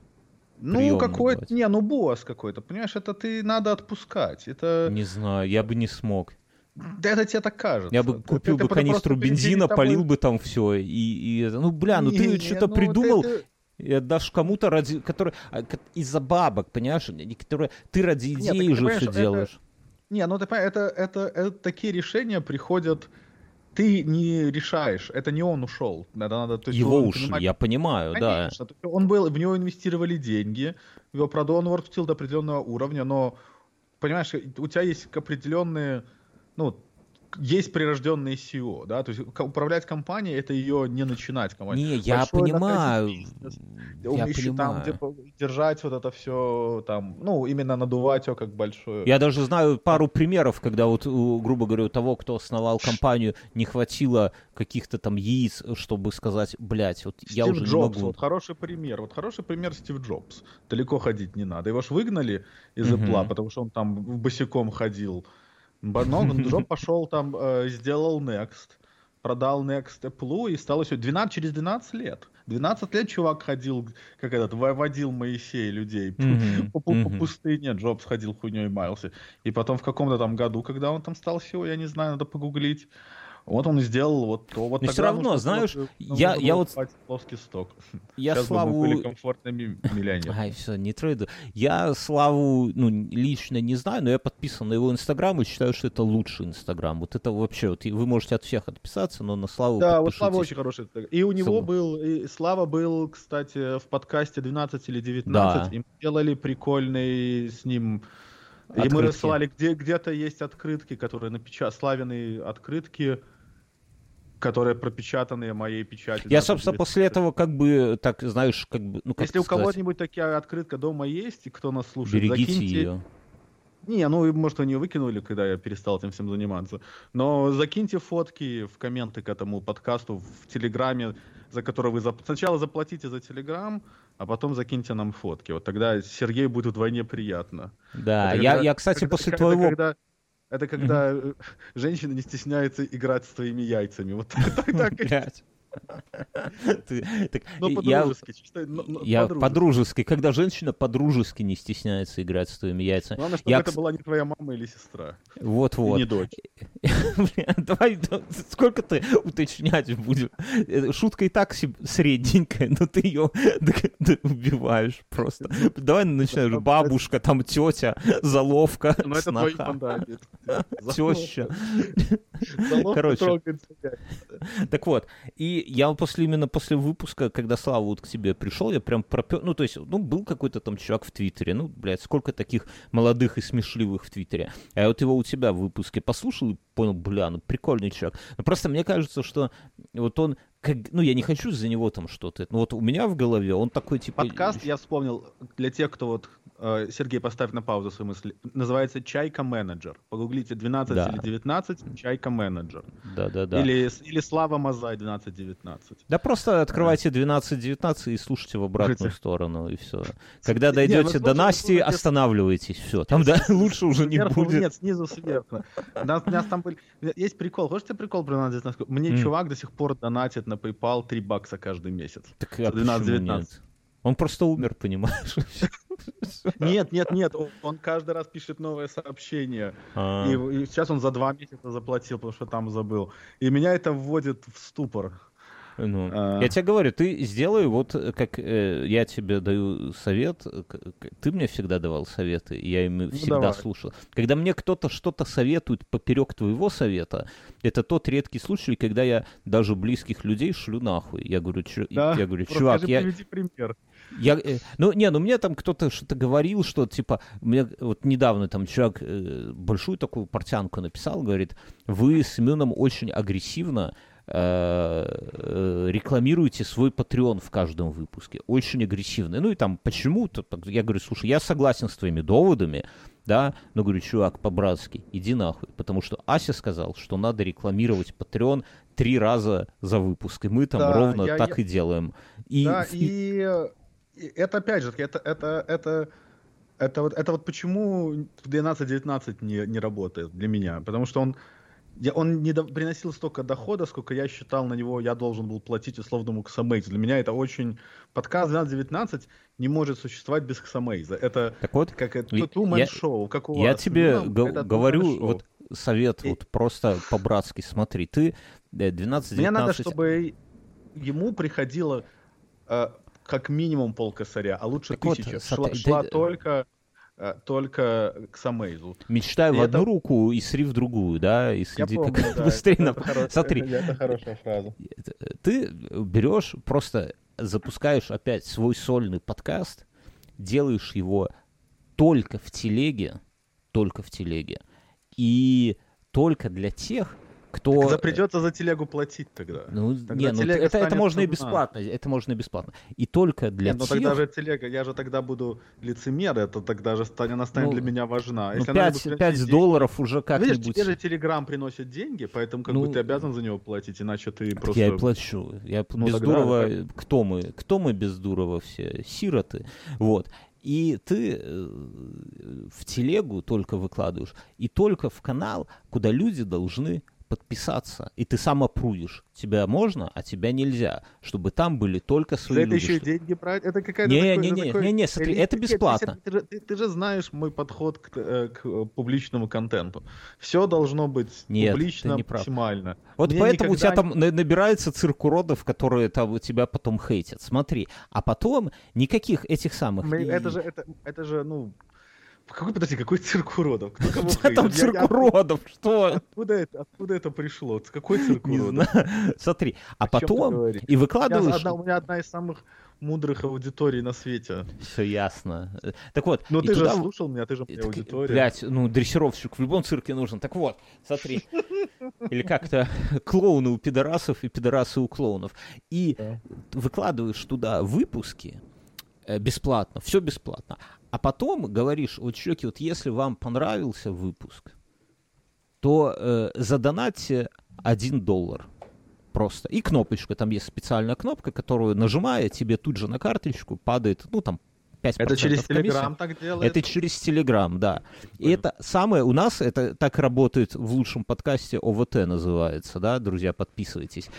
Ну, какой-то, не, ну босс какой-то, понимаешь, это ты надо отпускать. Это, Не знаю, я бы не смог. да это тебе так кажется. Я бы купил ты- бы канистру бензина, тобой- полил бы там все. И, и это- ну, бля, ну Не, ты что-то ну, придумал ты- и отдашь кому-то ради, который а, из-за бабок, понимаешь, которые ты ради Нет, идеи так ты же понимаешь, все это- делаешь. Не, ну ты понимаешь, это, это, это такие решения приходят, ты не решаешь, это не он ушел. Это надо, то есть Его ушли, понимать- я понимаю, да. Конечно, есть он был, в него инвестировали деньги, его продал, он его раскрутил до определенного уровня, но, понимаешь, у тебя есть определенные, ну, есть прирожденные SEO, да, то есть управлять компанией это ее не начинать. компанию. Не, я Большой понимаю. бизнес, Я там, понимаю. по- держать вот это все там, ну, именно надувать его как большое. Я даже знаю пару примеров, когда вот, грубо говоря, у того, кто основал компанию, не хватило каких-то там яиц, чтобы сказать, блядь, вот я Стив уже Джобс, не могу. вот хороший пример. Вот хороший пример Стив Джобс. Далеко ходить не надо. Его ж выгнали из. Apple, потому что он там босиком ходил. Но Джоб пошел там, э, сделал Next, продал Next Apple и стало все 12, через 12 лет. 12 лет чувак ходил, как этот, во- водил Моисей людей Мгм, по, по- по пустыне. Джобс ходил хуйней маялся. И потом в каком-то там году, когда он там стал SEO, я не знаю, надо погуглить. Вот он и сделал вот то. Вот Но всё равно, нужно знаешь, было- я- я вот- плоский сток. Я Сейчас бы мы Славу... были комфортными миллионерами. Ай, все, не трейду. Я Славу, ну, лично не знаю, но я подписан на его Инстаграм и считаю, что это лучший Инстаграм. Вот это вообще, вот вы можете от всех отписаться, но на Славу Да, вот. Слава очень хороший. И у него Слава. был, и Слава был, кстати, в подкасте 12 или 19, Да. и мы делали прикольный с ним... И мы Открытки. рассылали, где, где-то есть открытки, которые напечатаны, славяные открытки, которые пропечатанные моей печатью. Я, Да, собственно, будет- после этого, как бы, так, знаешь, как бы, ну, как Если у кого-нибудь такая открытка дома есть, и кто нас слушает, берегите закиньте, ее. Не, ну, может, они выкинули, когда я перестал этим всем заниматься. Но закиньте фотки в комменты к этому подкасту в Телеграме, за который вы зап- сначала заплатите за Телеграм, а потом закиньте нам фотки. Вот тогда Сергею будет вдвойне приятно. Да, Это я, когда- я, кстати, когда- после это твоего... когда- это когда э, женщина не стесняется играть с твоими яйцами. Вот так, так. Ты- так, но я- по-дружески. Я по-дружески. когда женщина по-дружески не стесняется играть с твоими яйцами. Главное, чтобы Я, это была не твоя мама или сестра. И Вот-вот. не дочь. Давай, да, сколько ты уточнять будешь? Э, Шутка и так средненькая, но ты ее убиваешь просто. Давай начинаешь, бабушка, там тетя, заловка, Ну, это твои сноха, фантазии. теща. Короче. Так вот, и я после именно после выпуска, когда Слава вот к тебе пришел, я прям пропер... Ну, то есть, ну, был какой-то там чувак в Твиттере, ну, блядь, сколько таких молодых и смешливых в Твиттере. А я вот его у тебя в выпуске послушал и понял, бля, ну, прикольный чувак. Ну, просто мне кажется, что вот он, как... ну, я не хочу за него там что-то, но вот у меня в голове он такой, типа... Подкаст, я вспомнил, для тех, кто вот... э, Сергей, поставь на паузу свои мысли. Называется «Чайка менеджер». Погуглите 12 Да. или 19 «Чайка менеджер». Да-да-да. Или, или «Слава Мазай» 12-19. Да просто открывайте 12-19 и слушайте в обратную Слушайте. сторону, и все. Когда Не, дойдете вы до слушайте, Насти, останавливайтесь, все. Там, да, лучше уже не будет. Нет, снизу сверху. У нас, там были... Есть прикол. Хочешь прикол про 12-19? Мне чувак до сих пор донатит на PayPal 3 бакса каждый месяц. Так а 12, почему 19. нет? Он просто умер, понимаешь? Нет, нет, нет. он- каждый раз пишет новое сообщение. А, И, и сейчас он за два месяца заплатил, потому что там забыл. И меня это вводит в ступор. Ну, а. Я тебе говорю, ты сделай вот э, как э, я тебе даю совет, э, ты мне всегда давал советы, я всегда Ну, давай. слушал. Когда мне кто-то что-то советует поперек твоего совета, это тот редкий случай, когда я даже близких людей шлю нахуй. Я говорю, чё- Да? я говорю, чувак, я, пример. Я, э, ну, не, ну мне там кто-то что-то говорил, что типа, мне вот недавно там э, большую такую портянку написал, говорит, вы с Семеном очень агрессивно рекламируете свой Patreon в каждом выпуске, очень агрессивно. Ну и там почему-то, я говорю, слушай, я согласен с твоими доводами, да, но говорю, чувак, по-братски, иди нахуй, потому что Ася сказал, что надо рекламировать Patreon три раза за выпуск, и мы там Да, ровно я- так я- и делаем. И да, и, э, и это опять же, это, это, это это вот, это вот почему 12-19 не, не работает для меня. Потому что он, я, он не до- приносил столько дохода, сколько я считал на него, я должен был платить условному ксамейзу. Для меня это очень... Подкаст 12-19 не может существовать без ксамейза. Это Так вот, как это show, как у я вас. тебе Ну, two-man говорю, вот совет, И- вот просто по-братски, смотри, ты э, 12-19... Мне надо, чтобы ему приходило э, как минимум полкосаря, а лучше Так вот, тысяча. смотри, шла шла ты- только, э, только к Самейзу. Мечтай И в это- одну руку и сри в другую, да, и Я следи, помню, как да, быстрее это- на... это хоро- Смотри, Это хорошая фраза. ты берешь, просто запускаешь опять свой сольный подкаст, делаешь его только в телеге, только в телеге, и только для тех, кто... Тогда придется за телегу платить тогда. Ну, Тогда не, ну это, это можно и нужна. бесплатно, это можно и бесплатно. И только для Нет, но тех... тогда же телега, я же тогда буду лицемер, это тогда же станет, она станет Ну, для меня важна. ну, Если она 5, будет приносить 5 деньги- долларов уже Видишь, как-нибудь... тебе же Телеграм приносит деньги, поэтому как Ну, бы ты обязан за него платить, иначе ты Так просто... Я и плачу. Я Ну, без тогда Дурова... это Кто мы? Кто мы без Дурова все? Сироты. Вот. И ты э, в телегу только выкладываешь, и только в канал, куда люди должны подписаться. И ты сам опрувишь. Тебя можно, а тебя нельзя. Чтобы там были только свои это люди. еще и что- деньги брать? Это какая-то... Не, такой- не, это не, такой не, не, смотри, элит- это ты бесплатно. Ты, же- ты- ты же знаешь мой подход к, э, к э, публичному контенту. Все должно быть Нет, ты публично не прав. максимально. Вот Мне поэтому у тебя там на- набирается цирк уродов, которые там тебя потом хейтят. Смотри. А потом никаких этих самых... Мы- Это же, это, это же, ну... Какой, подожди, какой цирк уродов? Кто кого там? Я- цирк я- уродов? Что? Откуда это, откуда это пришло? Какой цирк Не уродов? знаю. Смотри, а О потом и выкладываешь... одна- у меня одна из самых мудрых аудиторий на свете. Все ясно. Так вот, и ты же слушал меня, ты же моя так, аудитория. Блядь, ну дрессировщик в любом цирке нужен. Так вот, смотри. Или как-то клоуны у пидорасов и пидорасы у клоунов. И Да. выкладываешь туда выпуски э, бесплатно, все бесплатно. А потом говоришь, вот, чуваки, вот если вам понравился выпуск, то э, задонатьте 1 доллар просто. И кнопочка, там есть специальная кнопка, которую нажимая, тебе тут же на карточку падает, ну там 5% Это через. Телеграм так делает? Это через Телеграм, да. И это самое, у нас это так работает в лучшем подкасте, ОВТ называется, да, друзья, подписывайтесь.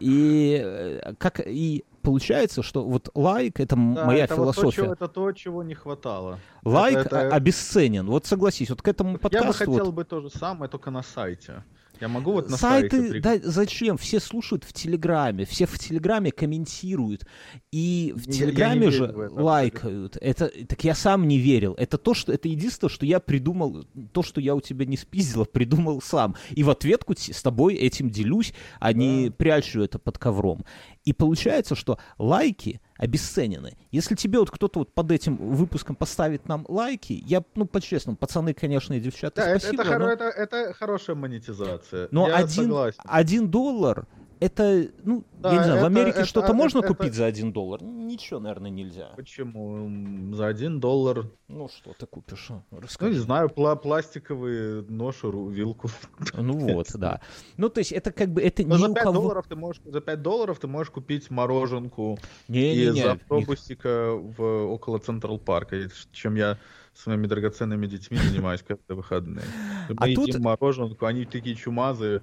И э, как и получается, что вот лайк, это Да, моя это вот то, философия. чего- это то, чего не хватало. лайк это- это- обесценен. Вот согласись, вот к этому Я бы подкасту... вот хотел бы то же самое, только на сайте. Я могу вот на сайте... Сайты, да, зачем? Все слушают в Телеграме, все в Телеграме комментируют, и в Я- я не Телеграме же это лайкают. Это, так я сам не верил. Это то, что, это единственное, что я придумал, то, что я у тебя не спиздил, а придумал сам. И в ответку с тобой этим делюсь, а не прячу это под ковром. И получается, что лайки обесценены. Если тебе вот кто-то вот под этим выпуском поставит нам лайки, я, ну, по-честному, пацаны, конечно, и девчата, Да, спасибо, это, хоро- но- это, это хорошая монетизация. но Я один, согласен. один доллар, это, ну, Да, я не знаю, в это- Америке это- что-то можно это- купить за один доллар? Ничего, наверное, нельзя. Почему? За один доллар. Ну, что ты купишь? а? Ну, Расскажи. не знаю, пла- пластиковые нож, вилку. Ну вот, да. Ну, то есть это как бы, это Но ни за у 5 кого... долларов ты можешь, за 5 долларов ты можешь купить мороженку из Не-не-не, автобусика в, около Централ Парка, чем я своими драгоценными детьми занимаюсь каждые выходные. Мы А едим тут- мороженку, они такие чумазые,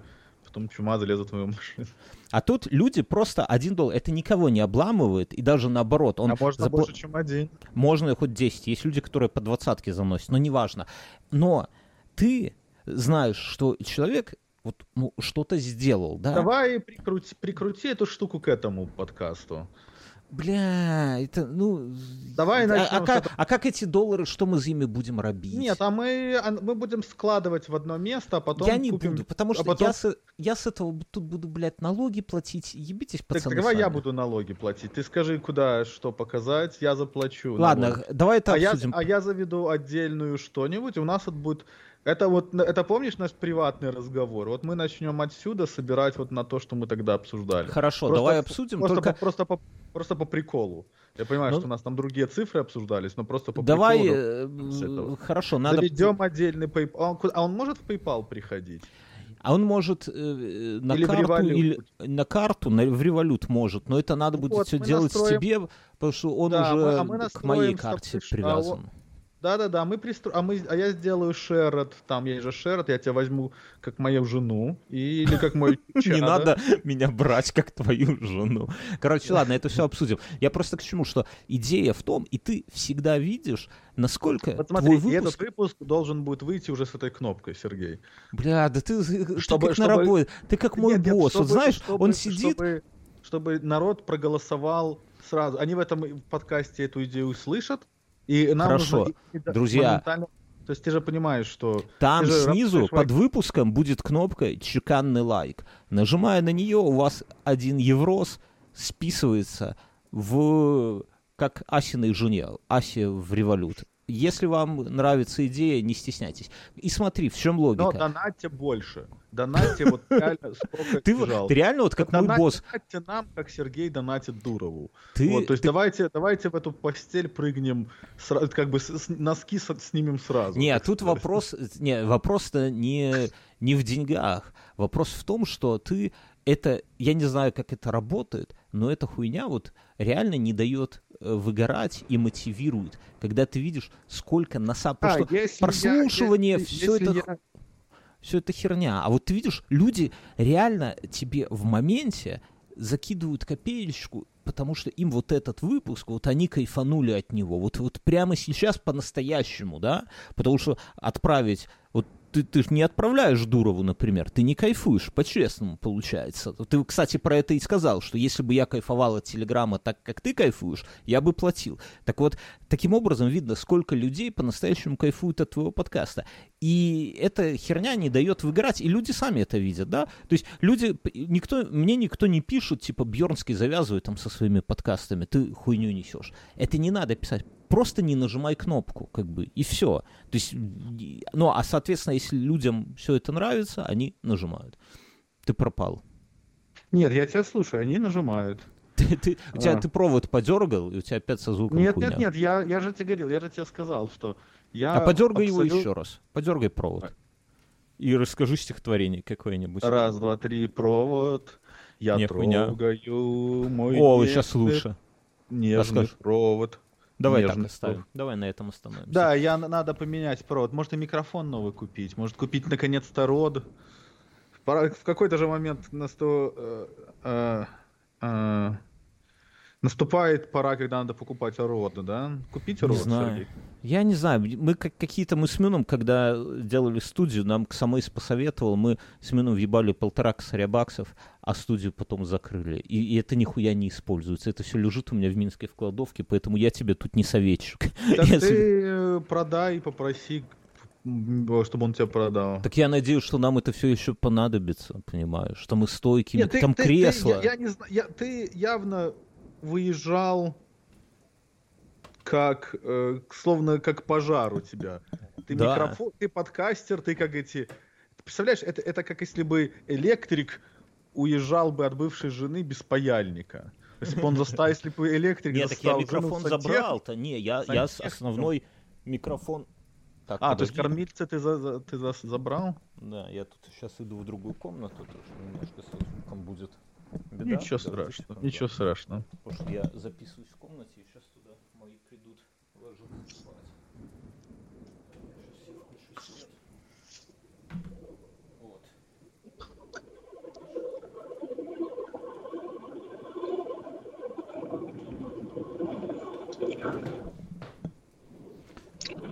потом чумазы лезут в мою машину. А тут люди просто один доллар, это никого не обламывает, и даже наоборот, он а можно запла- больше, чем один. можно хоть 10, есть люди, которые по двадцатке заносят, но неважно. Но ты знаешь, что человек вот, ну, что-то сделал, да? Давай прикрути, прикрути эту штуку к этому подкасту. Бля, это, ну... Давай а, начнем а как, а как эти доллары, что мы за ими будем робить? Нет, а мы, а мы будем складывать в одно место, а потом я не купим- буду, потому а что потом- я, с, я с этого тут буду, блядь, налоги платить. Ебитесь, Так, пацаны, давай я буду налоги платить. Ты скажи, куда что показать, я заплачу. Ладно, налоги. давай это а я, обсудим. а я заведу отдельную что-нибудь, у нас вот будет... Это вот, это помнишь наш приватный разговор? Вот мы начнем отсюда собирать вот на то, что мы тогда обсуждали. Хорошо, Просто- давай обсудим. Просто, только по, просто, по, просто по приколу. Я понимаю, Ну, что у нас там другие цифры обсуждались, но просто по давай, приколу. э, с этого. хорошо, надо... Заведем отдельный PayPal. А он, а он может в PayPal приходить? А он может э, на Или карту или на карту, на, в револют может, но это надо Ну будет вот, все делать настроим- себе, потому что он Да, уже мы- а мы к моей карте привязан. Да-да-да, мы пристро... а, мы... а я сделаю шерот, там есть же шерот, я тебя возьму как мою жену, или как мой Не надо меня брать как твою жену. Короче, ладно, это все обсудим. Я просто к чему, что идея в том, и ты всегда видишь, насколько вот смотри, твой выпуск... этот выпуск должен будет выйти уже с этой кнопкой, Сергей. Бля, да ты, чтобы, ты как чтобы... на работе, ты как мой нет, босс. Нет, чтобы, вот знаешь, чтобы, он сидит... Чтобы, чтобы народ проголосовал сразу. Они в этом подкасте эту идею слышат, и нам Хорошо, нужно, друзья. То есть ты же понимаешь, что... Там снизу под выпуском будет кнопка «Чеканный лайк». Нажимая на нее, у вас один еврос списывается в как Асиной жене, Асе в револют если вам нравится идея, не стесняйтесь. И смотри, в чем логика. Но донатьте больше. Донатьте вот реально сколько ты, ты реально вот как мой босс. Донатьте нам, как Сергей донатит Дурову. Ты, вот, то есть ты... давайте, давайте в эту постель прыгнем, как бы с, носки с, снимем сразу. Не, тут сказать. вопрос, не, вопрос-то не, не в деньгах. Вопрос в том, что ты это, я не знаю, как это работает, но эта хуйня вот реально не дает э, выгорать и мотивирует, когда ты видишь, сколько на самом... А, прослушивание, я, все это... Я... Все это херня. А вот ты видишь, люди реально тебе в моменте закидывают копеечку, потому что им вот этот выпуск, вот они кайфанули от него. Вот, вот прямо сейчас по-настоящему, да? Потому что отправить вот ты, ты же не отправляешь Дурову, например, ты не кайфуешь, по-честному получается. Ты, кстати, про это и сказал, что если бы я кайфовал от Телеграма так, как ты кайфуешь, я бы платил. Так вот, таким образом видно, сколько людей по-настоящему кайфуют от твоего подкаста. И эта херня не дает выиграть, и люди сами это видят, да? То есть люди, никто, мне никто не пишет, типа, Бьернский завязывает там со своими подкастами, ты хуйню несешь. Это не надо писать просто не нажимай кнопку, как бы, и все. То есть, ну, а, соответственно, если людям все это нравится, они нажимают. Ты пропал. Нет, я тебя слушаю, они нажимают. Ты, ты, у тебя а. ты провод подергал, и у тебя опять со звуком Нет, хуйня. нет, нет, я, я же тебе говорил, я же тебе сказал, что я... А подергай абсолют... его еще раз, подергай провод. И расскажи стихотворение какое-нибудь. Раз, два, три, провод. Я не, трогаю хуйня. мой О, сейчас лучше. Нежный Расскажи. провод. Давай Нежный так оставим. Слов. Давай на этом остановимся. Да, я надо поменять провод. Может и микрофон новый купить. Может купить наконец-то род. В какой-то же момент на сто, э, э, э, наступает пора, когда надо покупать роды, да? Купить род, не знаю. Сергей. Я не знаю, мы как какие-то, мы с Мином, когда делали студию, нам Самойс посоветовал, мы с Мином въебали полтора косаря баксов, а студию потом закрыли. И, и это нихуя не используется. Это все лежит у меня в минской в кладовке, поэтому я тебе тут не советчик. Так Если... ты э, продай, попроси чтобы он тебя продал. Так я надеюсь, что нам это все еще понадобится, понимаешь? Что мы стойкими, Нет, ты, там ты, кресло. Ты, я, я не знаю, я, ты явно выезжал как, э, словно как пожар у тебя. Ты да. микрофон, ты подкастер, ты как эти... Представляешь, это, это как если бы электрик уезжал бы от бывшей жены без паяльника. Если бы он заставил, если бы электрик Нет, так я микрофон забрал-то. Не, я, я основной микрофон... Так, а, подожди. то есть кормильца ты, за, за, ты за, забрал? Да, я тут сейчас иду в другую комнату, тоже немножко со звуком будет. Беда, ничего страшного, ничего страшного. Потому что я записываюсь в комнате, и сейчас туда мои придут ложиться спать. Сейчас я включу свет. Вот.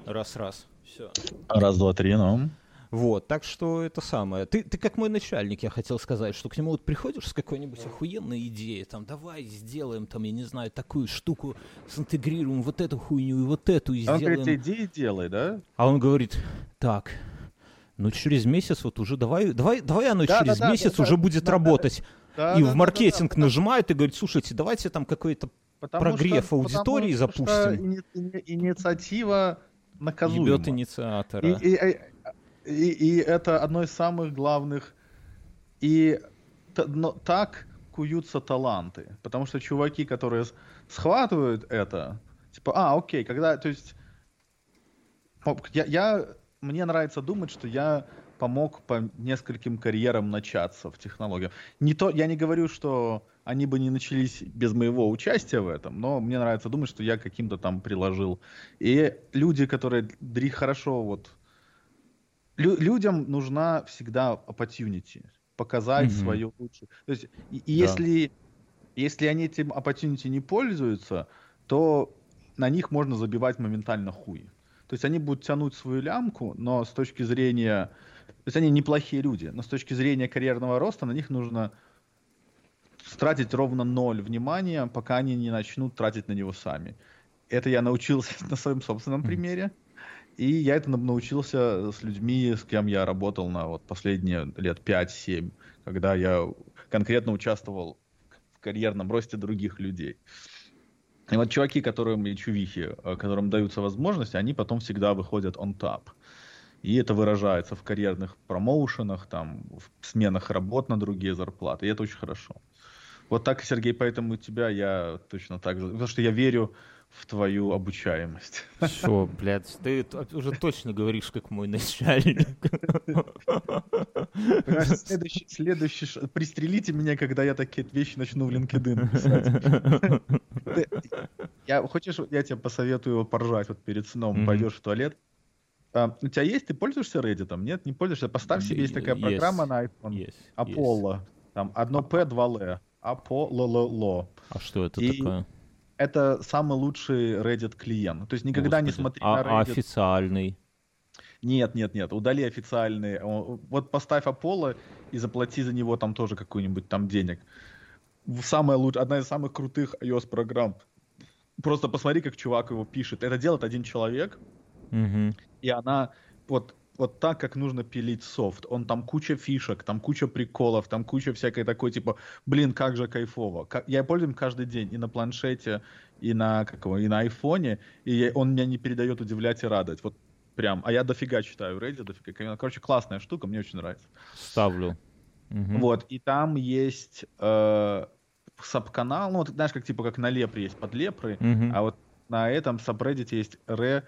Раз-раз. Все. Раз, два, три, ну. Вот, так что это самое. Ты, ты как мой начальник, я хотел сказать, что к нему вот приходишь с какой-нибудь охуенной идеей, там, давай сделаем, там, я не знаю, такую штуку, синтегрируем вот эту хуйню и вот эту, и а сделаем. Он говорит, иди и делай, да? А он говорит, так, ну через месяц вот уже давай, давай, давай оно да, через да, месяц да, уже да, будет да, работать. Да, и да, в маркетинг да, да, нажимает и говорит, слушайте, давайте там какой-то прогрев что, аудитории потому, запустим. Что ини- инициатива наказуема. Ебет инициатора. И, и, и, и это одно из самых главных. И но, так куются таланты. Потому что чуваки, которые схватывают это, типа, а, окей, когда, то есть, я, я мне нравится думать, что я помог по нескольким карьерам начаться в технологиях. Не то, я не говорю, что они бы не начались без моего участия в этом, но мне нравится думать, что я каким-то там приложил. И люди, которые дри хорошо вот... Лю- людям нужна всегда opportunity, показать Мгм. свою лучшую. То есть, и, и Да. если, если они этим opportunity не пользуются, то на них можно забивать моментально хуй. То есть они будут тянуть свою лямку, но с точки зрения... То есть они неплохие люди, но с точки зрения карьерного роста на них нужно тратить ровно ноль внимания, пока они не начнут тратить на него сами. Это я научился на своем собственном примере. И я это научился с людьми, с кем я работал на вот последние лет 5-7, когда я конкретно участвовал в карьерном росте других людей. И вот чуваки, которым и чувихи, э, которым даются возможности, они потом всегда выходят on top. И это выражается в карьерных промоушенах, там, в сменах работ на другие зарплаты. И это очень хорошо. Вот так, Сергей, поэтому у тебя я точно так же. Потому что я верю в твою обучаемость. Все, блядь, ты уже точно говоришь, как мой начальник. Следующий, следующий ш- Пристрелите меня, когда я такие вещи начну в LinkedIn писать. Я, хочешь, я тебе посоветую поржать вот перед сном, пойдешь в туалет. А, у тебя есть, ты пользуешься Reddit? Нет, не пользуешься? Поставь себе, есть такая программа на iPhone. Apollo. Там одно P, два L. Apollo. А что это И такое? Это самый лучший Reddit клиент. То есть никогда не Господи. смотри а, на а Reddit. официальный? Нет, нет, нет, удали официальный. Вот поставь Apollo и заплати за него там тоже какую-нибудь там денег. Самая лучшая, одна из самых крутых iOS программ. Просто посмотри, как чувак его пишет. Это делает один человек, Мгм. и она вот вот так, как нужно пилить софт. Он там куча фишек, там куча приколов, там куча всякой такой, типа, блин, как же кайфово. Ка- Я пользуюсь каждый день и на планшете, и на, как его, и на айфоне, и он меня не передает удивлять и радовать. Вот прям. А я дофига читаю Reddit, дофига. Короче, классная штука, мне очень нравится. Ставлю. Вот, и там есть э, саб-канал, ну, вот знаешь, как типа как на Лепре есть подлепры, Мгм. а вот на этом сабреддите есть Re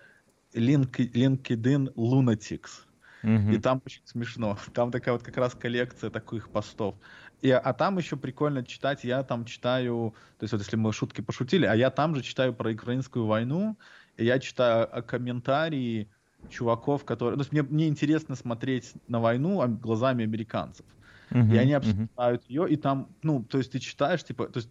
LinkedIn Lunatics. Мгм. И там очень смешно. Там такая вот как раз коллекция таких постов. И, а там еще прикольно читать. Я там читаю, то есть вот если мы шутки пошутили, а я там же читаю про украинскую войну, и я читаю а, комментарии чуваков, которые... То есть мне, мне интересно смотреть на войну а, глазами американцев. Мгм. И они обсуждают ее, и там, ну, то есть ты читаешь, типа, то есть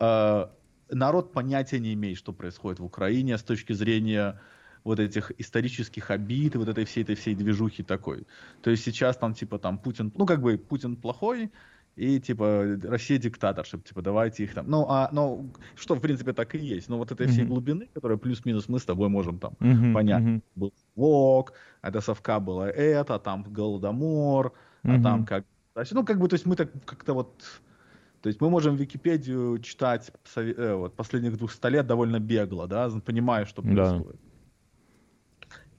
э, народ понятия не имеет, что происходит в Украине с точки зрения вот этих исторических обид и вот этой всей этой всей движухи такой. То есть сейчас там типа там Путин, ну как бы Путин плохой, и типа Россия диктаторша, типа давайте их там. Ну, а, ну, что в принципе так и есть. Но вот этой всей Мгм. глубины, которая плюс-минус мы с тобой можем там Мгм. понятно. Мгм. был ВОК, а до совка было это, там Голодомор, а Мгм. там как... Ну, как бы, то есть мы так как-то вот... То есть мы можем Википедию читать э, вот, последних 200 лет довольно бегло, да, понимая, что Да.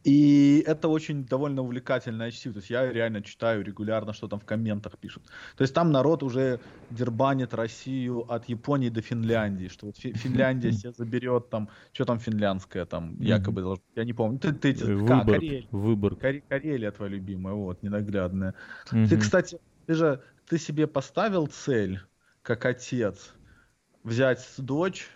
И это очень довольно увлекательное чтиво. То есть я реально читаю регулярно, что там в комментах пишут. То есть там народ уже дербанит Россию от Японии до Финляндии, что вот Фи- Финляндия себе заберет там, что там финляндское там якобы должно, я не помню. Ты, ты, эти- Э, Выбор. Карелия. Выбор. Каре- Карелия твоя любимая, вот, ненаглядная. Ты, кстати, ты же, ты себе поставил цель, как отец, взять дочь,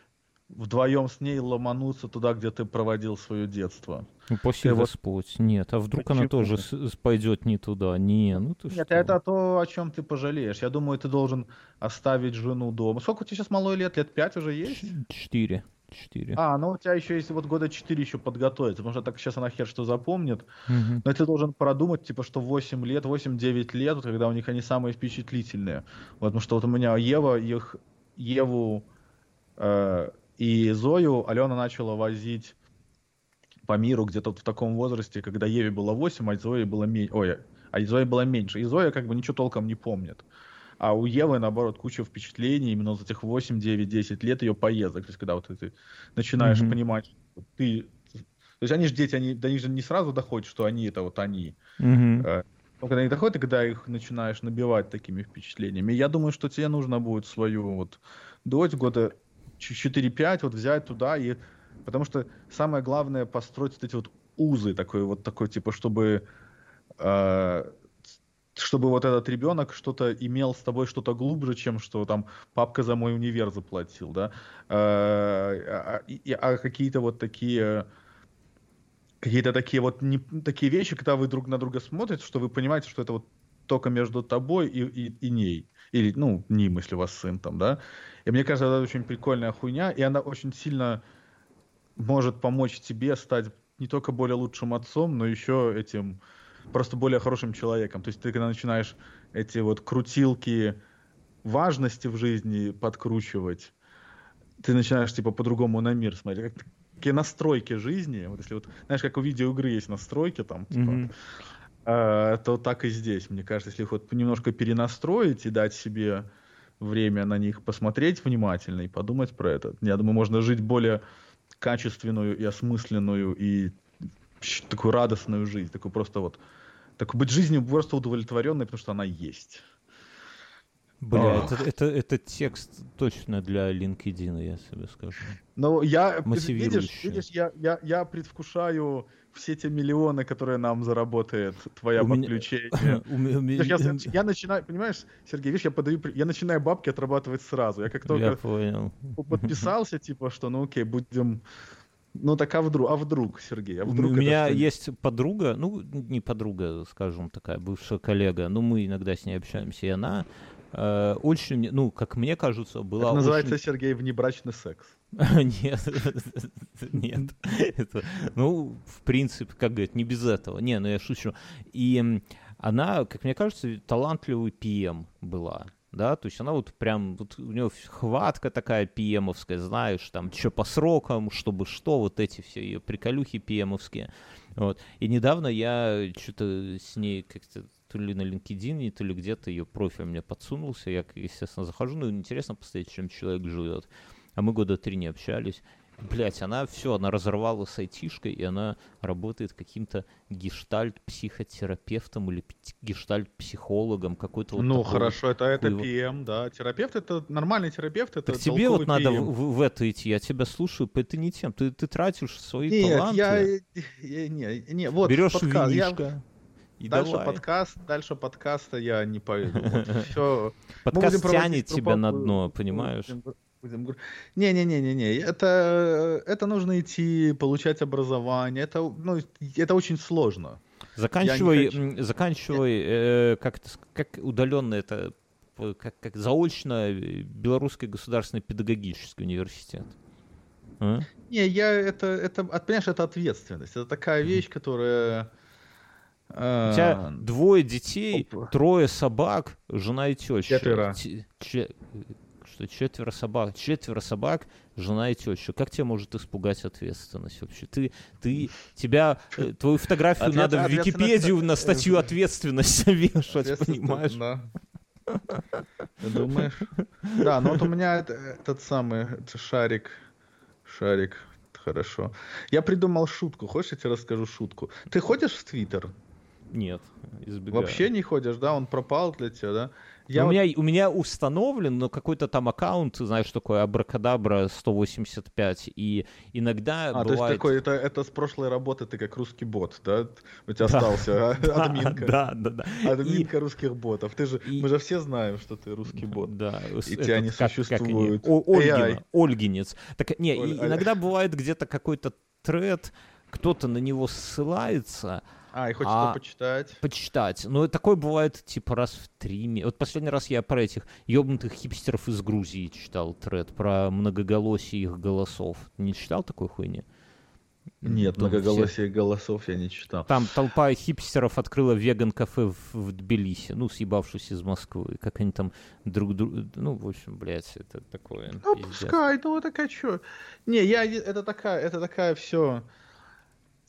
вдвоем с ней ломануться туда, где ты проводил свое детство? Ну, Спаси Ты вот- Господь. Нет, а вдруг она Почему? тоже с- с- пойдет не туда? Не, ну ты Нет, что? это то, о чем ты пожалеешь. Я думаю, ты должен оставить жену дома. Сколько у тебя сейчас малой лет? Лет пять уже есть? Четыре. Четыре. А, ну у тебя еще есть вот года четыре еще подготовиться, потому что так сейчас она хер что запомнит. Мгм. Но ты должен продумать, типа, что 8 лет, 8-9 лет, вот когда у них они самые впечатлительные. Вот, потому что вот у меня Ева, их, Еву э, и Зою Алена начала возить по миру где-то вот в таком возрасте, когда Еве было 8, а Зое было меньше. Ой, а Зое было меньше. И Зоя как бы ничего толком не помнит. А у Евы, наоборот, куча впечатлений именно за этих 8, 9, 10 лет ее поездок. То есть, когда вот ты начинаешь Мгм. понимать, что ты... То есть, они же дети, они, до них же не сразу доходит, что они это вот они. Э, Но когда они доходят, и когда их начинаешь набивать такими впечатлениями, я думаю, что тебе нужно будет свою вот дочь года 4-5 вот взять туда и... Потому что самое главное построить вот эти вот узы такой вот такой, типа, чтобы э, чтобы вот этот ребенок что-то имел с тобой что-то глубже, чем что там папка за мой универ заплатил, да, э, а, а какие-то вот такие какие-то такие вот не, такие вещи, когда вы друг на друга смотрите, что вы понимаете, что это вот только между тобой и, и, и ней. Или, ну, ним, если у вас сын там, да. И мне кажется, это очень прикольная хуйня, и она очень сильно может помочь тебе стать не только более лучшим отцом, но еще этим просто более хорошим человеком. То есть ты когда начинаешь эти вот крутилки важности в жизни подкручивать, ты начинаешь типа по-другому на мир смотреть. Как такие настройки жизни. Вот если вот, знаешь, как у видеоигры есть настройки там, типа, mm-hmm. Э, то так и здесь. Мне кажется, если их вот немножко перенастроить и дать себе время на них посмотреть внимательно и подумать про это, я думаю, можно жить более качественную и осмысленную и такую радостную жизнь, такую просто вот, так быть жизнью просто удовлетворенной, потому что она есть. Бля, это, это, это текст точно для LinkedIn, я себе скажу. Ну, я, видишь, видишь я, я, я предвкушаю все те миллионы, которые нам заработает твоя у подключение. Меня... я, я начинаю, понимаешь, Сергей, видишь, я подаю, я начинаю бабки отрабатывать сразу. Я как только я понял. подписался, типа, что ну окей, будем ну так а вдруг, а вдруг, Сергей, а вдруг У меня есть подруга, ну не подруга, скажем, такая бывшая коллега, но мы иногда с ней общаемся, и она э, очень, ну, как мне кажется, была Это называется, очень... Сергей, внебрачный секс. Нет, нет. Это, ну, в принципе, как говорят, не без этого. Не, ну я шучу. И она, как мне кажется, талантливый PM была да, то есть она вот прям, вот у нее хватка такая пиемовская, знаешь, там, что по срокам, чтобы что, вот эти все ее приколюхи пиемовские, вот. И недавно я что-то с ней как-то то ли на LinkedIn, то ли где-то ее профиль мне подсунулся, я, естественно, захожу, ну, интересно посмотреть, чем человек живет. А мы года три не общались. Блять, она все, она разорвала с айтишкой, и она работает каким-то гештальт-психотерапевтом или гештальт-психологом, какой-то вот Ну, хорошо, это, это PM, да. Терапевт — это нормальный терапевт, это Так тебе вот PM. надо в, в это идти, я тебя слушаю, это не тем, ты, ты тратишь свои Нет, таланты. я, я, не, не, вот Берешь подкаст, винишко. Я... И дальше давай. подкаст, дальше подкаста я не пойду. Вот, все. Подкаст тянет тебя на дно, понимаешь? Будем Не-не-не-не-не, это, это нужно идти, получать образование, это, ну, это очень сложно. Заканчивай, заканчивай э, как, как удаленно это, как, как заочно Белорусский государственный педагогический университет. А? Не, я это, это, понимаешь, это ответственность. Это такая вещь, которая... Э, У тебя двое детей, Оп. трое собак, жена и теща. Четверо что четверо собак, четверо собак, жена и теща. Как тебя может испугать ответственность вообще? Ты, ты, тебя, э, твою фотографию Ответ, надо в Википедию на статью ответственность вешать, понимаешь? Да. Думаешь? Да, ну вот у меня этот самый шарик, шарик, хорошо. Я придумал шутку. Хочешь, я тебе расскажу шутку? Ты ходишь в Твиттер? Нет, избегаю. Вообще не ходишь, да? Он пропал для тебя, да? Я у, вот... меня, у меня установлен, но какой-то там аккаунт, знаешь, такой Абракадабра 185, и иногда а, бывает... то есть такой, это, это с прошлой работы ты как русский бот, да? У тебя остался админка. Да, да, да. Админка русских ботов. Ты же, мы же все знаем, что ты русский бот. Да. И тебя не существует. Ольгинец. Так, не, иногда бывает где-то какой-то тред, кто-то на него ссылается, а, и хочется а, почитать. Почитать. Ну, такое бывает, типа, раз в три месяца. Вот последний раз я про этих ёбнутых хипстеров из Грузии читал тред, про многоголосие их голосов. Не читал такой хуйни? Нет, ну, многоголосие все... голосов я не читал. Там толпа хипстеров открыла веган-кафе в, в Тбилиси, ну, съебавшись из Москвы. Как они там друг друг... Ну, в общем, блядь, это такое. Ну, пускай, ну, так а чё? Не, я... Это такая, это такая все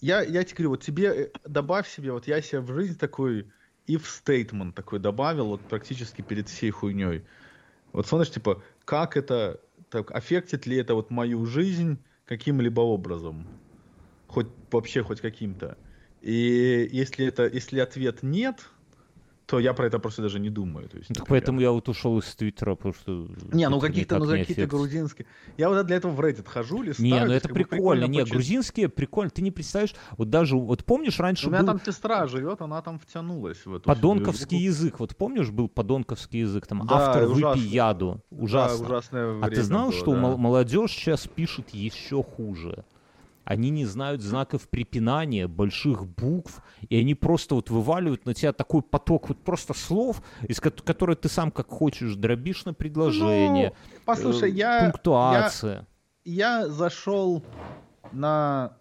я, я тебе говорю, вот тебе э, добавь себе, вот я себе в жизнь такой if statement такой добавил, вот практически перед всей хуйней. Вот смотришь, типа, как это, так, аффектит ли это вот мою жизнь каким-либо образом? Хоть вообще хоть каким-то. И если это, если ответ нет, то я про это просто даже не думаю. То есть, так поэтому я вот ушел из Твиттера, потому что... Не, ну никак ну какие-то грузинские. Я вот для этого в Reddit хожу, листаю. Не, ну это бы прикольно. Не, почитать. грузинские прикольно. Ты не представляешь, вот даже, вот помнишь, раньше У меня был там сестра живет, она там втянулась в эту подонковский всю язык. Вот помнишь, был подонковский язык, там, Да, автор ужасно. выпей яду. Ужасно. Да, ужасное а ты знал, было, что да. мол- молодежь сейчас пишет еще хуже? Они не знают знаков препинания, больших букв, и они просто вот вываливают на тебя такой поток вот просто слов, из ко- которые ты сам как хочешь дробишь на предложение, Ну, послушай, э, я, пунктуация. я, я зашел на...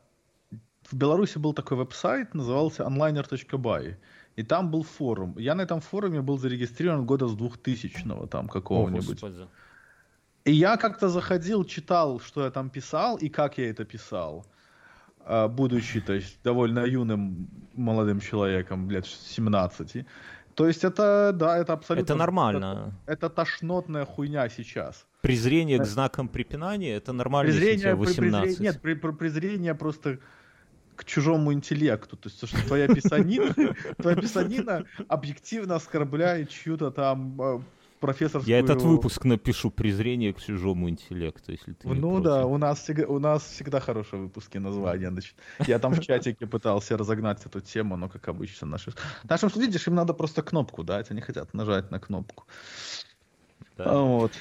В Беларуси был такой веб-сайт, назывался onliner.by. И там был форум. Я на этом форуме был зарегистрирован года с 2000-го там какого-нибудь. И я как-то заходил, читал, что я там писал и как я это писал, будучи, то есть, довольно юным молодым человеком, лет 17. То есть это, да, это абсолютно... Это нормально. Это, это тошнотная хуйня сейчас. Презрение к знакам препинания это нормально, если Презрение, при- 18. презрение- нет, при- при- презрение просто к чужому интеллекту. То есть, то, что твоя писанина, твоя писанина объективно оскорбляет чью-то там э, профессорскую... Я этот выпуск напишу презрение к чужому интеллекту, если ты Ну да, у нас, у нас всегда хорошие выпуски названия. значит. Я там в чатике пытался разогнать эту тему, но, как обычно, наши... Нашим, видишь, им надо просто кнопку дать, они хотят нажать на кнопку. Да. Вот.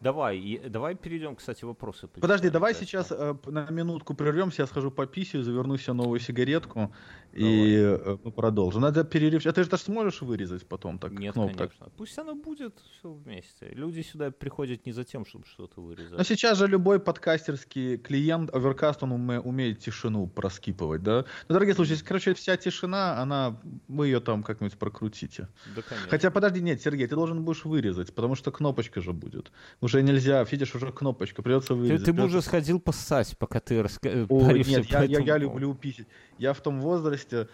Давай, давай перейдем, кстати, вопросы. Подожди, давай сейчас э, на минутку прервемся, я схожу по писью, заверну себе новую сигаретку и э, мы продолжим. Надо перерыв. А ты же даже сможешь вырезать потом так? Нет, кноп- так? конечно. Пусть оно будет все вместе. Люди сюда приходят не за тем, чтобы что-то вырезать. Но сейчас же любой подкастерский клиент, Overcast, он уме- умеет тишину проскипывать, да? Ну, дорогие слушатели, короче, вся тишина, она, вы ее там как-нибудь прокрутите. Да, конечно. Хотя, подожди, нет, Сергей, ты должен будешь вырезать, потому что кнопочка же будет. Уже нельзя, видишь, уже кнопочка, придется ты, вырезать. ты бы придется- уже сходил поссать, пока ты. Ой, говоришься нет, я, я, я люблю писать. Я в том возрасте,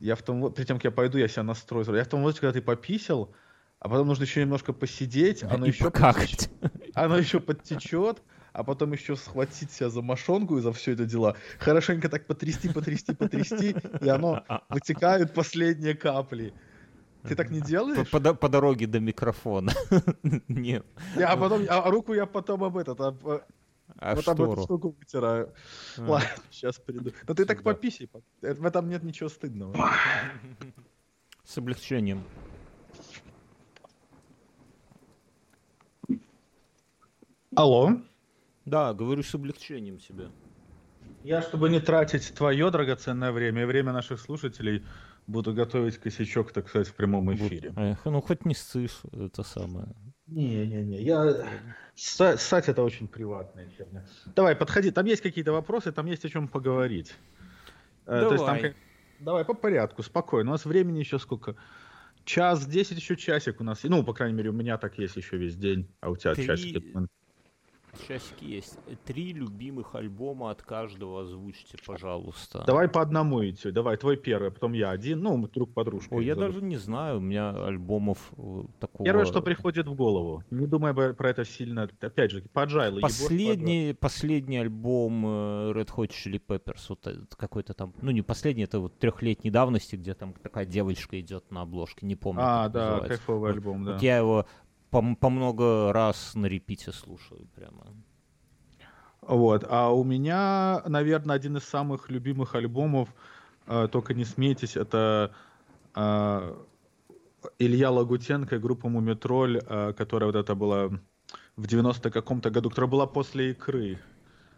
я в том, перед тем, как я пойду, я себя настрою. Я в том возрасте, когда ты пописал, а потом нужно еще немножко посидеть, оно И еще, покакать. оно еще подтечет, а потом еще схватить себя за мошонку и за все это дела. Хорошенько так потрясти, потрясти, потрясти, и оно вытекают последние капли. Ты так не По, делаешь? по до- по дороге до микрофона. Нет. Я, а потом, а руку я потом об этот, об, э, А вот об эту штору. штуку вытираю. А. Ладно, сейчас приду. Но ты так пописай. э, В этом нет ничего стыдного. С облегчением. Алло. Да, говорю с облегчением себе. Я, чтобы не тратить твое драгоценное время и время наших слушателей, буду готовить косячок, так сказать, в прямом эфире. Эх, ну хоть не ссышь, это самое. Не-не-не, я... Ссать это очень приватная херня. Давай, подходи, там есть какие-то вопросы, там есть о чем поговорить. Э, то есть там Давай. Давай, по порядку, спокойно. У нас времени еще сколько? Час, десять, еще часик у нас. Ну, по крайней мере, у меня так есть еще весь день, а у тебя Три- часики. Часики есть. Три любимых альбома от каждого озвучьте, пожалуйста. Давай по одному идти. Давай, твой первый, потом я один. Ну, мы друг подружка. Ой, я зовут. даже не знаю, у меня альбомов э, такого... Первое, что приходит в голову. Не думай про это сильно. Опять же, поджайло. Последний, последний альбом э, Red Hot Chili Peppers, вот какой-то там, ну не последний, это вот трехлетней давности, где там такая девочка идет на обложке, не помню. А, да, называется. кайфовый Вот- альбом, да. Вот я его по, по много раз на репите слушаю прямо. Вот. А у меня, наверное, один из самых любимых альбомов, э, только не смейтесь, это э, Илья Лагутенко и группа Мумитроль, э, которая вот это была в 90 каком-то году, которая была после «Икры».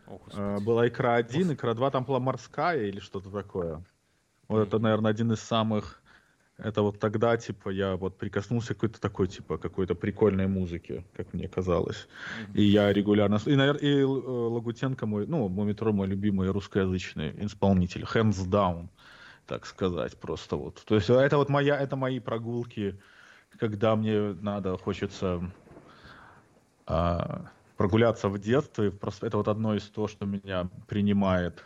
О, Э, Господи. была «Икра 1», «Икра 2», там была «Морская» или что-то такое. Вот это, наверное, один из самых... Это вот тогда, типа, я вот прикоснулся к какой-то такой, типа, какой-то прикольной музыке, как мне казалось. И я регулярно... И, наверное, и э, Лагутенко мой, ну, Мумитроль мой любимый русскоязычный исполнитель. Hands down, так сказать, просто вот. То есть это вот моя, это мои прогулки, когда мне надо, хочется а, прогуляться в детстве. Просто это вот одно из того, что меня принимает,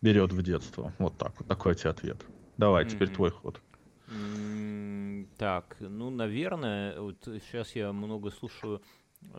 берет в детство. Вот так вот. Такой тебе ответ. Давай, теперь Мгм. твой ход. Так, ну, наверное, вот сейчас я много слушаю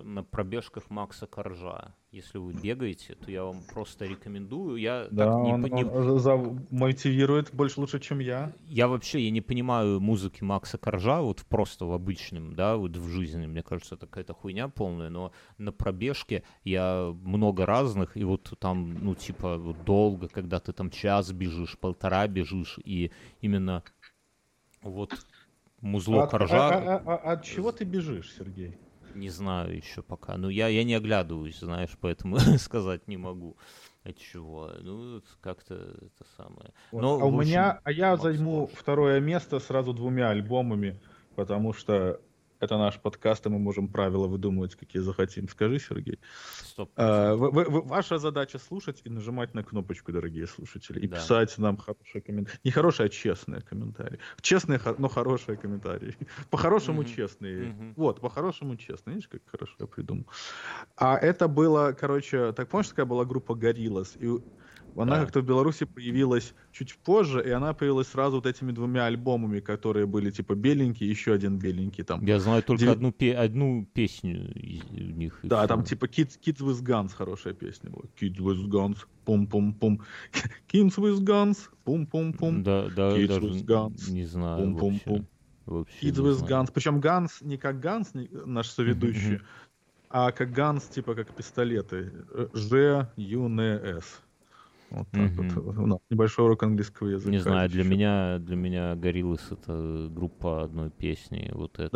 на пробежках Макса Коржа. Если вы бегаете, то я вам просто рекомендую. Я Да, так не, он, по- не- он за- мотивирует больше лучше, чем я. я вообще я не понимаю музыки Макса Коржа вот просто в обычном, да, вот в жизни. Мне кажется, это какая-то хуйня полная, но на пробежке я много разных, и вот там, ну, типа, вот долго, когда ты там час бежишь, полтора бежишь, и именно вот музло От, Коржа... а- а- а- от чего ты бежишь, Сергей? Не знаю еще пока. Ну, я, я не оглядываюсь, знаешь, поэтому сказать не могу. От чего? Ну, как-то это самое. Вот. Но, а у общем, меня, а я займу второе место сразу двумя альбомами, потому что это наш подкаст, и мы можем правила выдумывать, какие захотим. Скажи, Сергей. Стоп. Э, вы- вы- ваша задача слушать и нажимать на кнопочку, дорогие слушатели, и Да. писать нам хорошие комментарии. Не хорошие, а честные комментарии. Честные, но хорошие комментарии. По-хорошему Мгм. честные. Мгм. Вот, по-хорошему честные. Видишь, как хорошо я придумал. А это было, короче, так помнишь, такая была группа Gorillaz? И она Да. как-то в Беларуси появилась чуть позже, и она появилась сразу вот этими двумя альбомами, которые были типа беленькие, еще один беленький там. Я знаю только Дев- одну, пе- одну песню из у них. Да, всё. там типа Kids, Kids with Guns хорошая песня была. Kids with Guns, пум-пум-пум. Kids with Guns, пум-пум-пум. Да, да, Kids даже with Guns, не знаю пум-пум-пум. вообще. Kids with. Guns. Причем Guns не как Guns, не- наш соведущий, а как Guns, типа как пистолеты. Ж, Ю, Н, С. Вот так Мгм. вот. У нас небольшой урок английского языка. Не знаю, для меня, для меня Гориллас это группа одной песни. Вот это.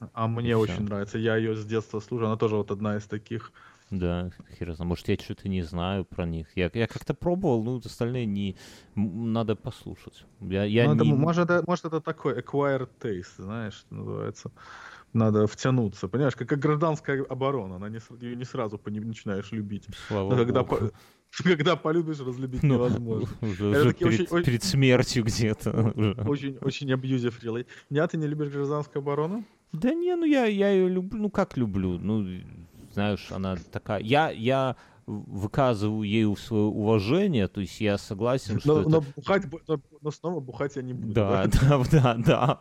Да, а мне всё. очень нравится. Я ее с детства слушаю. Она тоже вот одна из таких. Да, хер знает. Может, я что-то не знаю про них. Я, я как-то пробовал, ну, остальные не... Надо послушать. Я, я Ну, это, не... может, это, может, это такой acquired taste, знаешь, называется. Надо втянуться. Понимаешь, как, как гражданская оборона. Она не, ее не сразу пони- начинаешь любить. Слава Но когда, богу. по- когда полюбишь, разлюбить Ну, невозможно. Уже, Это уже перед, очень- очень- перед смертью где-то. Очень, очень абьюзив релей. Нет, ты не любишь гражданскую оборону? Да не, ну я, я ее люблю, ну как люблю, ну знаешь, она такая, я, я выказываю ею свое уважение, то есть я согласен, что Но, это... но бухать, бу- но, но снова бухать я не буду. Да, да, да, да.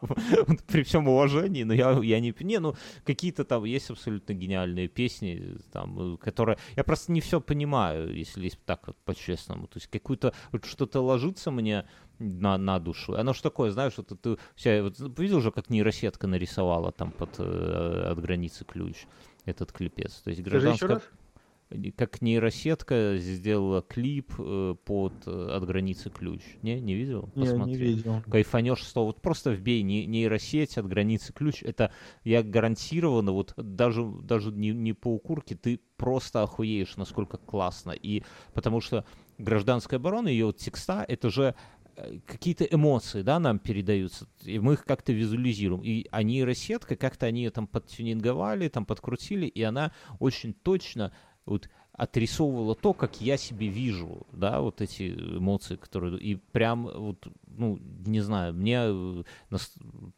При всем уважении, но я, я не... Не, ну, какие-то там есть абсолютно гениальные песни, там, которые... Я просто не все понимаю, если так вот по-честному. То есть какую-то... Вот что-то ложится мне на, на душу. Оно что такое, знаешь, вот ты вся... Вот, видел же, как нейросетка нарисовала там под э, от границы ключ этот клипец. То есть гражданская. Как нейросетка сделала клип э, под э, от границы ключ. Не, не видел? Не, не Посмотри. видел. Кайфанешь что вот просто вбей не- нейросеть от границы ключ. Это я гарантированно вот даже даже не, не по укурке ты просто охуеешь насколько классно и потому что гражданская оборона ее вот текста это же э, какие-то эмоции, да, нам передаются, и мы их как-то визуализируем. И а нейросетка, как-то они ее там подтюнинговали, там подкрутили, и она очень точно вот отрисовывала то, как я себе вижу, да, вот эти эмоции, которые... И прям вот, ну, не знаю, мне... э,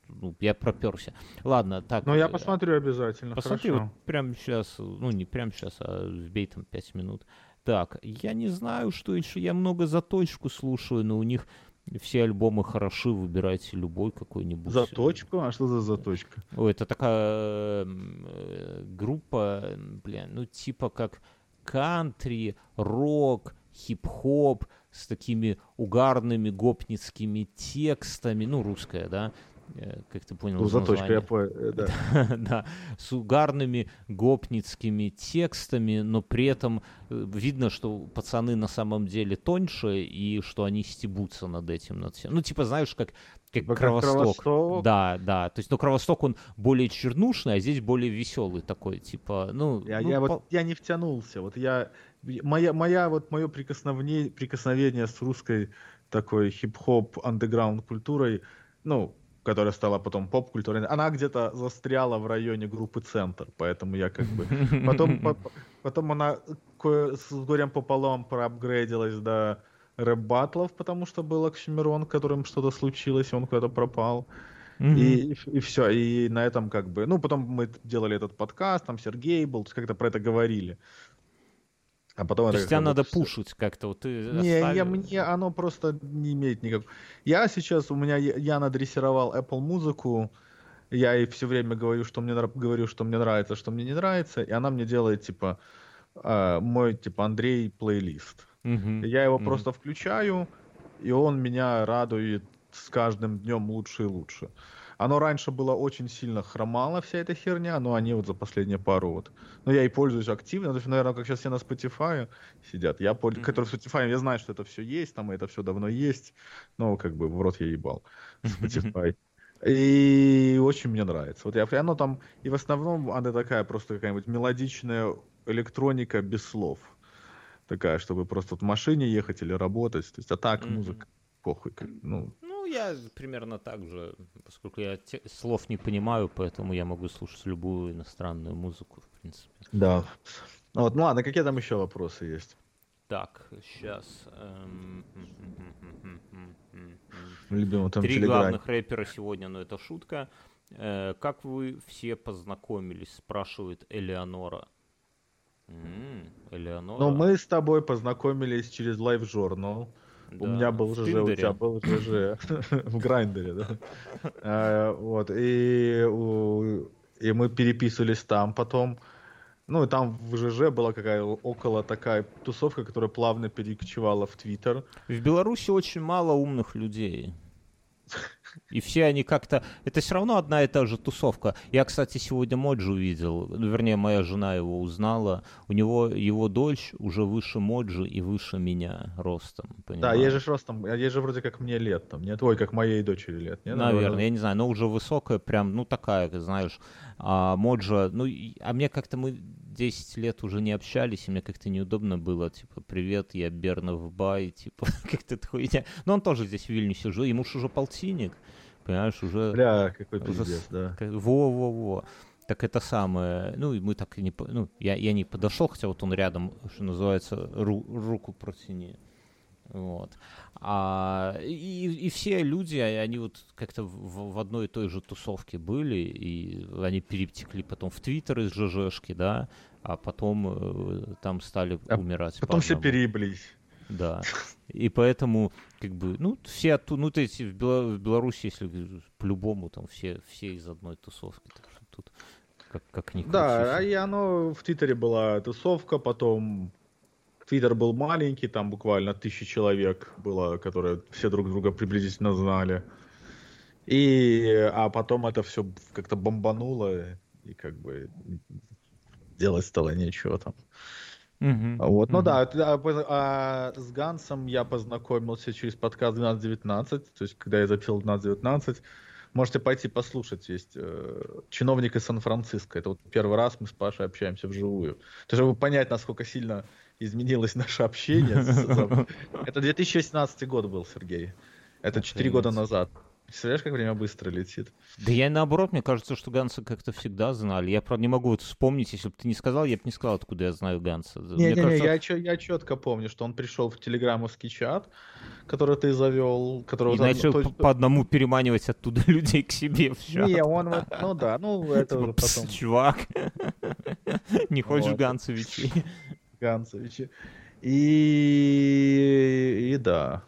ну, я проперся. Ладно, так... Но я э, посмотрю обязательно. Посмотри, хорошо. вот прямо сейчас, ну не прямо сейчас, а вбей там 5 минут. Так, я не знаю, что еще. Я много заточку слушаю, но у них все альбомы хороши, выбирайте любой какой-нибудь. Заточку? А что за заточка? Ой, это такая э, группа, блин, ну типа как кантри, рок, хип-хоп с такими угарными гопницкими текстами, ну русская, да, как ты понял, Ну, заточка, я понял. э, Да. да, с угарными гопницкими текстами, но при этом э, видно, что пацаны на самом деле тоньше и что они стебутся над этим, над всем. Ну, типа, знаешь, как, как Типа Кровосток. Кровосток. Да, да. То есть, ну, Кровосток, он более чернушный, а здесь более веселый такой, типа, ну... Я, ну, я по- вот я не втянулся. Вот я моя моя вот мое прикосновение прикосновение с русской такой хип-хоп андеграунд культурой, ну которая стала потом поп-культурой, она где-то застряла в районе группы Центр, поэтому я как бы потом по- потом она с горем пополам проапгрейдилась до рэп-баттлов, потому что был Оксимирон, которым что-то случилось, и он куда-то пропал. Мгм. И, и, все, и на этом как бы, ну, потом мы делали этот подкаст, там Сергей был, как-то про это говорили. А потом То это есть тебя надо пушить как-то, вот ты Не, я, мне оно просто не имеет никакого... Я сейчас, у меня, я, надрессировал Apple музыку, я ей все время говорю, что мне, говорю, что мне нравится, что мне не нравится, и она мне делает, типа, э, мой, типа, Андрей плейлист. Мгм. Я его Мгм. просто включаю, и он меня радует с каждым днем лучше и лучше. Оно раньше было очень сильно хромало, вся эта херня, но они вот за последние пару вот. Но я и пользуюсь активно, то есть, наверное, как сейчас все на Spotify сидят. Я Мгм. который Spotify, я знаю, что это все есть, там и это все давно есть, но как бы в рот я ебал Spotify. И очень мне нравится. Вот я, оно там, и в основном она такая просто какая-нибудь мелодичная электроника без слов. Такая, чтобы просто вот в машине ехать или работать. То есть, а так Мгм. музыка, похуй. Ну, Ну, я примерно так же, поскольку я те- слов не понимаю, поэтому я могу слушать любую иностранную музыку, в принципе. да. Вот, ну ладно, какие там еще вопросы есть? Так, сейчас. Любимый там Три главных рэпера сегодня, но это шутка. Как вы все познакомились, спрашивает Элеонора. Элеонора. Ну, мы с тобой познакомились через Live У меня был ЖЖ, у тебя был ЖЖ в Грайндере, да. Э, Вот, и и мы переписывались там потом. Ну, и там в ЖЖ была какая около такая тусовка, которая плавно перекочевала в Твиттер. В Беларуси очень мало умных людей. И все они как-то... Это все равно одна и та же тусовка. Я, кстати, сегодня Моджи увидел. Вернее, моя жена его узнала. У него его дочь уже выше Моджи и выше меня ростом. Да, понимаешь? ей же ростом, ей же вроде как мне лет там, нет? Ой, как моей дочери лет, нет? Наверное, я не знаю, но уже высокая, прям, ну такая, знаешь, а Моджа, ну, а мне как-то мы 10 лет уже не общались, и мне как-то неудобно было, типа, привет, я Бернов Бай, типа, как-то хуйня. Но он тоже здесь в Вильнюсе жил, ему ж уже полтинник, понимаешь, уже... Бля, какой Уже пиздец, да. Во-во-во. Так это самое, ну и мы так и не, ну я, я не подошел, хотя вот он рядом, что называется, ру- руку протяни. Вот. А, и, и все люди, а- они вот как-то в, в одной и той же тусовке были, и они перетекли потом в Твиттер из ЖЖшки, да, а потом э, там стали А умирать. Потом по все перееблись. Да. И поэтому, как бы, ну, все оттуда, ну, то есть в, Бела- в Беларуси, если по-любому, там все, все из одной тусовки. Так что тут как, как ни Да, а и оно в Твиттере была тусовка, потом Твиттер был маленький, там буквально тысячи человек было, которые все друг друга приблизительно знали. И, а потом это все как-то бомбануло, и как бы делать стало нечего там. Мгм. Вот, ну Мгм. да, а, а с Гансом я познакомился через подкаст 1219, то есть когда я записал 1219, можете пойти послушать, есть э, чиновник из Сан-Франциско, это вот первый раз мы с Пашей общаемся вживую. То чтобы понять, насколько сильно изменилось наше общение. Это 2018 год был, Сергей. Это 4 года назад. Представляешь, как время быстро летит? Да я наоборот, мне кажется, что Ганса как-то всегда знали. Я, правда, не могу вот вспомнить, если бы ты не сказал, я бы не сказал, откуда я знаю Ганса. Мне Не-не-не, кажется, я, чё- я четко помню, что он пришел в телеграммовский чат, который ты завел, который и он- начал то по, одному переманивать оттуда людей к себе в чат. Не, он вот, ну да, ну это Типа, уже «Пс, потом чувак, не хочешь. Гансовичей? Ганцевичи. И, и да.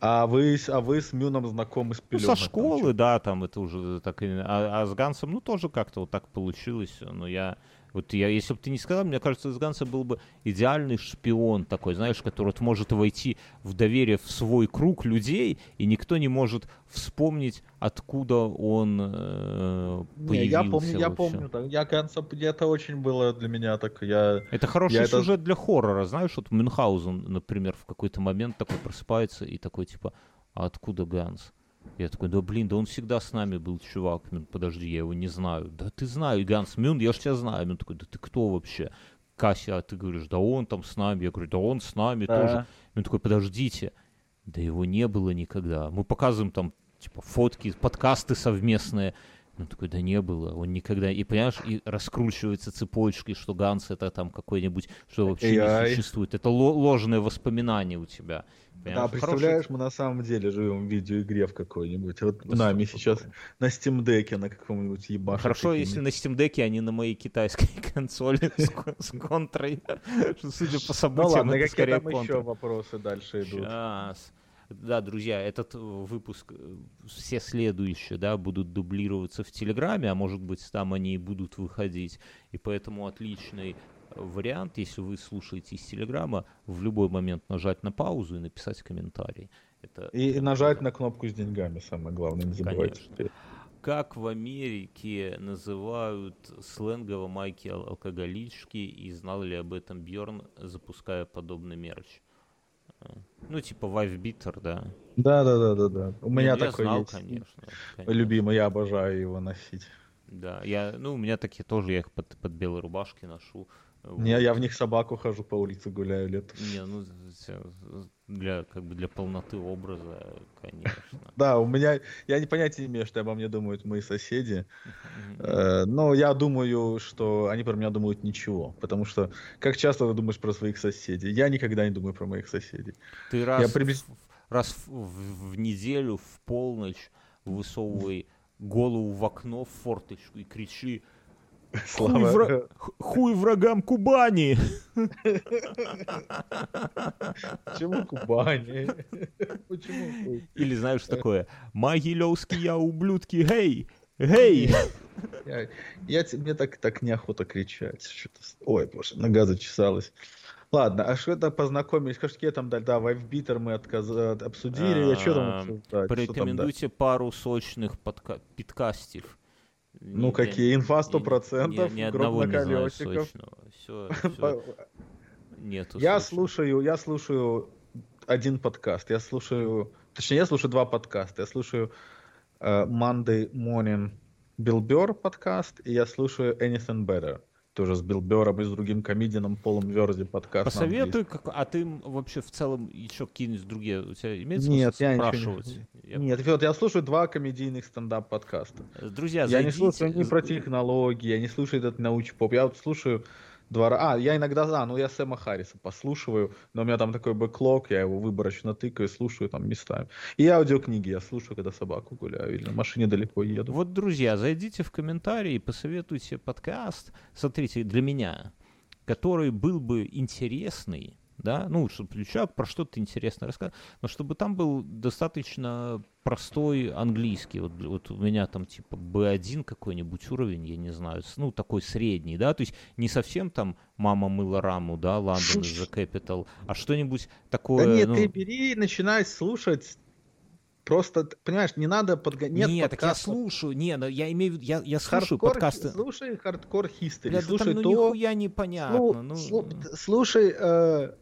А вы, с- а вы с Мюном знакомы с Ну, пеленок? со там школы, да, там это уже так. А, а с Гансом, ну, тоже как-то вот так получилось. Но я... Вот я, если бы ты не сказал, мне кажется, из Ганса был бы идеальный шпион такой, знаешь, который вот может войти в доверие в свой круг людей, и никто не может вспомнить, откуда он э, Не, появился я помню, я помню, да, я Ганса, это очень было для меня так, я... Это хороший Я это- сюжет для хоррора, знаешь, вот Мюнхгаузен, например, в какой-то момент такой просыпается и такой типа, а откуда Ганс? Я такой, да блин, да он всегда с нами был, чувак. Мюн, подожди, я его не знаю. Да ты знаю, Ганс Мюн, я ж тебя знаю. Мюн такой, да ты кто вообще? Кася, а ты говоришь, да он там с нами. Я говорю, да он с нами Да. тоже. Мюн такой, подождите, да его не было никогда. Мы показываем там, типа, фотки, подкасты совместные. Он такой, да не было, он никогда... И, понимаешь, и раскручивается цепочкой, что Ганс это там какой-нибудь, что вообще не AI. существует. Это ло- ложное воспоминание у тебя. Да, представляешь, мы на самом деле живем в видеоигре в какой-нибудь. Вот Да нами сейчас такое? на Steam Deck на каком-нибудь ебаше. Хорошо, если на Steam Deck, а не на моей китайской консоли с, кон- с контрой. Судя по Ну событиям, ладно, это какие там еще вопросы дальше идут? Сейчас. да, друзья, этот э, выпуск, э, все следующие, да, будут дублироваться в Телеграме, а может быть, там они и будут выходить. И поэтому отличный вариант, если вы слушаете из Телеграма, в любой момент нажать на паузу и написать комментарий. Это, И, нажать на кнопку с деньгами, самое главное, не забывайте. Конечно. Как в Америке называют сленгово майки ал- алкоголички, и знал ли об этом Бьорн, запуская подобный мерч? Э, Ну, типа Beater, да. Да, да, да, да, да. У меня ну, я такой знал, есть. конечно, конечно. Любимый, я обожаю его носить. Да, я, ну, у меня такие тоже, я их под, под белые рубашки ношу. Не, я в них собаку хожу по улице гуляю летом. Не, ну, для, как бы для полноты образа, конечно. Да, у меня, я не понятия не имею, что обо мне думают мои соседи. Э, но я думаю, что они про меня думают ничего, потому что как часто ты думаешь про своих соседей? Я никогда не думаю про моих соседей. Ты раз, раз в неделю, в полночь высовывай голову в окно в форточку и кричи «Хуй, Слава. вра- х- хуй врагам Кубани! Почему Кубани? Почему? хуй? Или знаешь такое «Могилевские ублюдки, гей! Гей!» Я, я те- мне так, так неохота кричать. Что-то... Ой, боже, нога зачесалась. Ладно, а что это познакомились? Какие там, да, да, Вайфбитер мы отказ... обсудили. А что там обсуждать? Что там, да? Порекомендуйте пару сочных подка- подкастов. Ну, какие? Инфа 100%, Ни, ни гроб одного на колесиков. Все, По- нету Я сочного. слушаю, я слушаю один подкаст. Я слушаю, точнее, я слушаю два подкаста. Я слушаю э, Monday Morning Bill Burr подкаст, и я слушаю Anything Better. Тоже с Билл Бером и с другим комедианом Полом Верди подкаст. Посоветуй, как... а ты вообще в целом еще какие-нибудь другие, у тебя имеется Нет, смысл я ничего не- спрашивать? Я- Нет, вот я слушаю два комедийных стендап-подкаста. Э, Друзья, Я не зайдите- слушаю ни про технологии, я не слушаю этот научпоп. Я вот слушаю два раза. А, я иногда, да, ну я Сэма Харриса послушиваю, но у меня там такой бэклог, я его выборочно тыкаю, слушаю там местами. И аудиокниги я слушаю, когда собаку гуляю или на машине далеко еду. Вот, друзья, зайдите в комментарии, посоветуйте подкаст, смотрите, для меня, который был бы интересный, да, ну, чтобы человек про что-то интересное рассказал, но чтобы там был достаточно простой английский. Вот, вот у меня там типа B1 какой-нибудь уровень, я не знаю, ну, такой средний, да, то есть не совсем там «Мама мыла раму», да, London is the capital, а что-нибудь такое, Да нет, ну, ты бери и начинай слушать. Просто, понимаешь, не надо подгонять. нет, так я слушаю, не, ну, я имею в виду, я, я слушаю Хардкор, подкасты. слушай Hardcore History, Бля, да слушай там, ну, то, нихуя непонятно. слу- ну, слу- слушай э,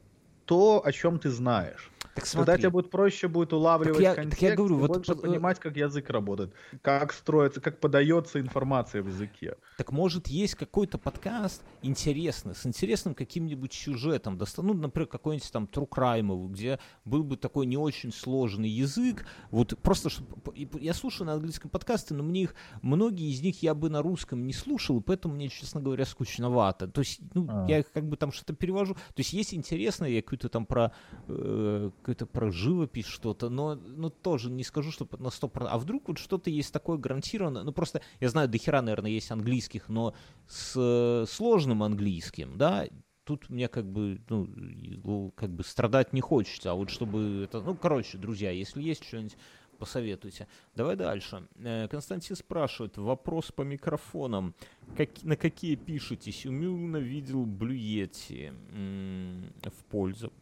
то, о чем ты знаешь. Так Тогда смотри, тебе будет проще будет улавливать Так я- так я контекст говорю, вот больше под- э, понимать, как язык работает, как строится, как подается информация в языке. так может есть какой-то подкаст интересный, с интересным каким-нибудь сюжетом, доста- ну, например, какой-нибудь там True Crime, где был бы такой не очень сложный язык, вот просто, чтоб- и я слушаю на английском подкасты, но мне их, многие из них я бы на русском не слушал, и поэтому мне, честно говоря, скучновато. То есть, ну, А. я их как бы там что-то перевожу, то есть есть интересное, я какую-то там про, э, какую-то про живопись что-то, но, ну, тоже не скажу, что на 100%. А вдруг вот что-то есть такое гарантированное, ну, просто, я знаю, до хера, наверное, есть английских, но с сложным английским, да, тут мне как бы, ну, как бы страдать не хочется, а вот чтобы это, ну, короче, друзья, если есть что-нибудь, посоветуйте. Давай дальше. Э, Константин спрашивает, вопрос по микрофонам. Как- на какие пишетесь? Умилно видел Блюети в пользу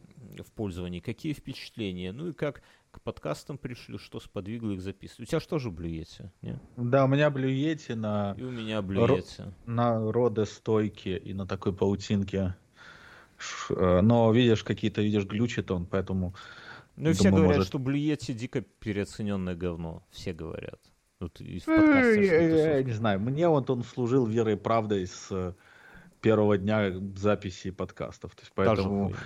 в пользовании. Какие впечатления? Ну и как к подкастам пришли, что сподвигло их записывать? У тебя что же Блюети? Не? Да, у меня блюете на, И у меня Блюети. на родостойке и на такой паутинке. Э, Но видишь, какие-то, видишь, глючит он, поэтому... Ну и все Думаю, говорят, может- что Блюети дико переоцененное говно. Все говорят. Вот и в Э, подкастах, Я, я не знаю, мне вот он служил верой и правдой с э, первого дня записи подкастов. То есть поэтому, хуйня.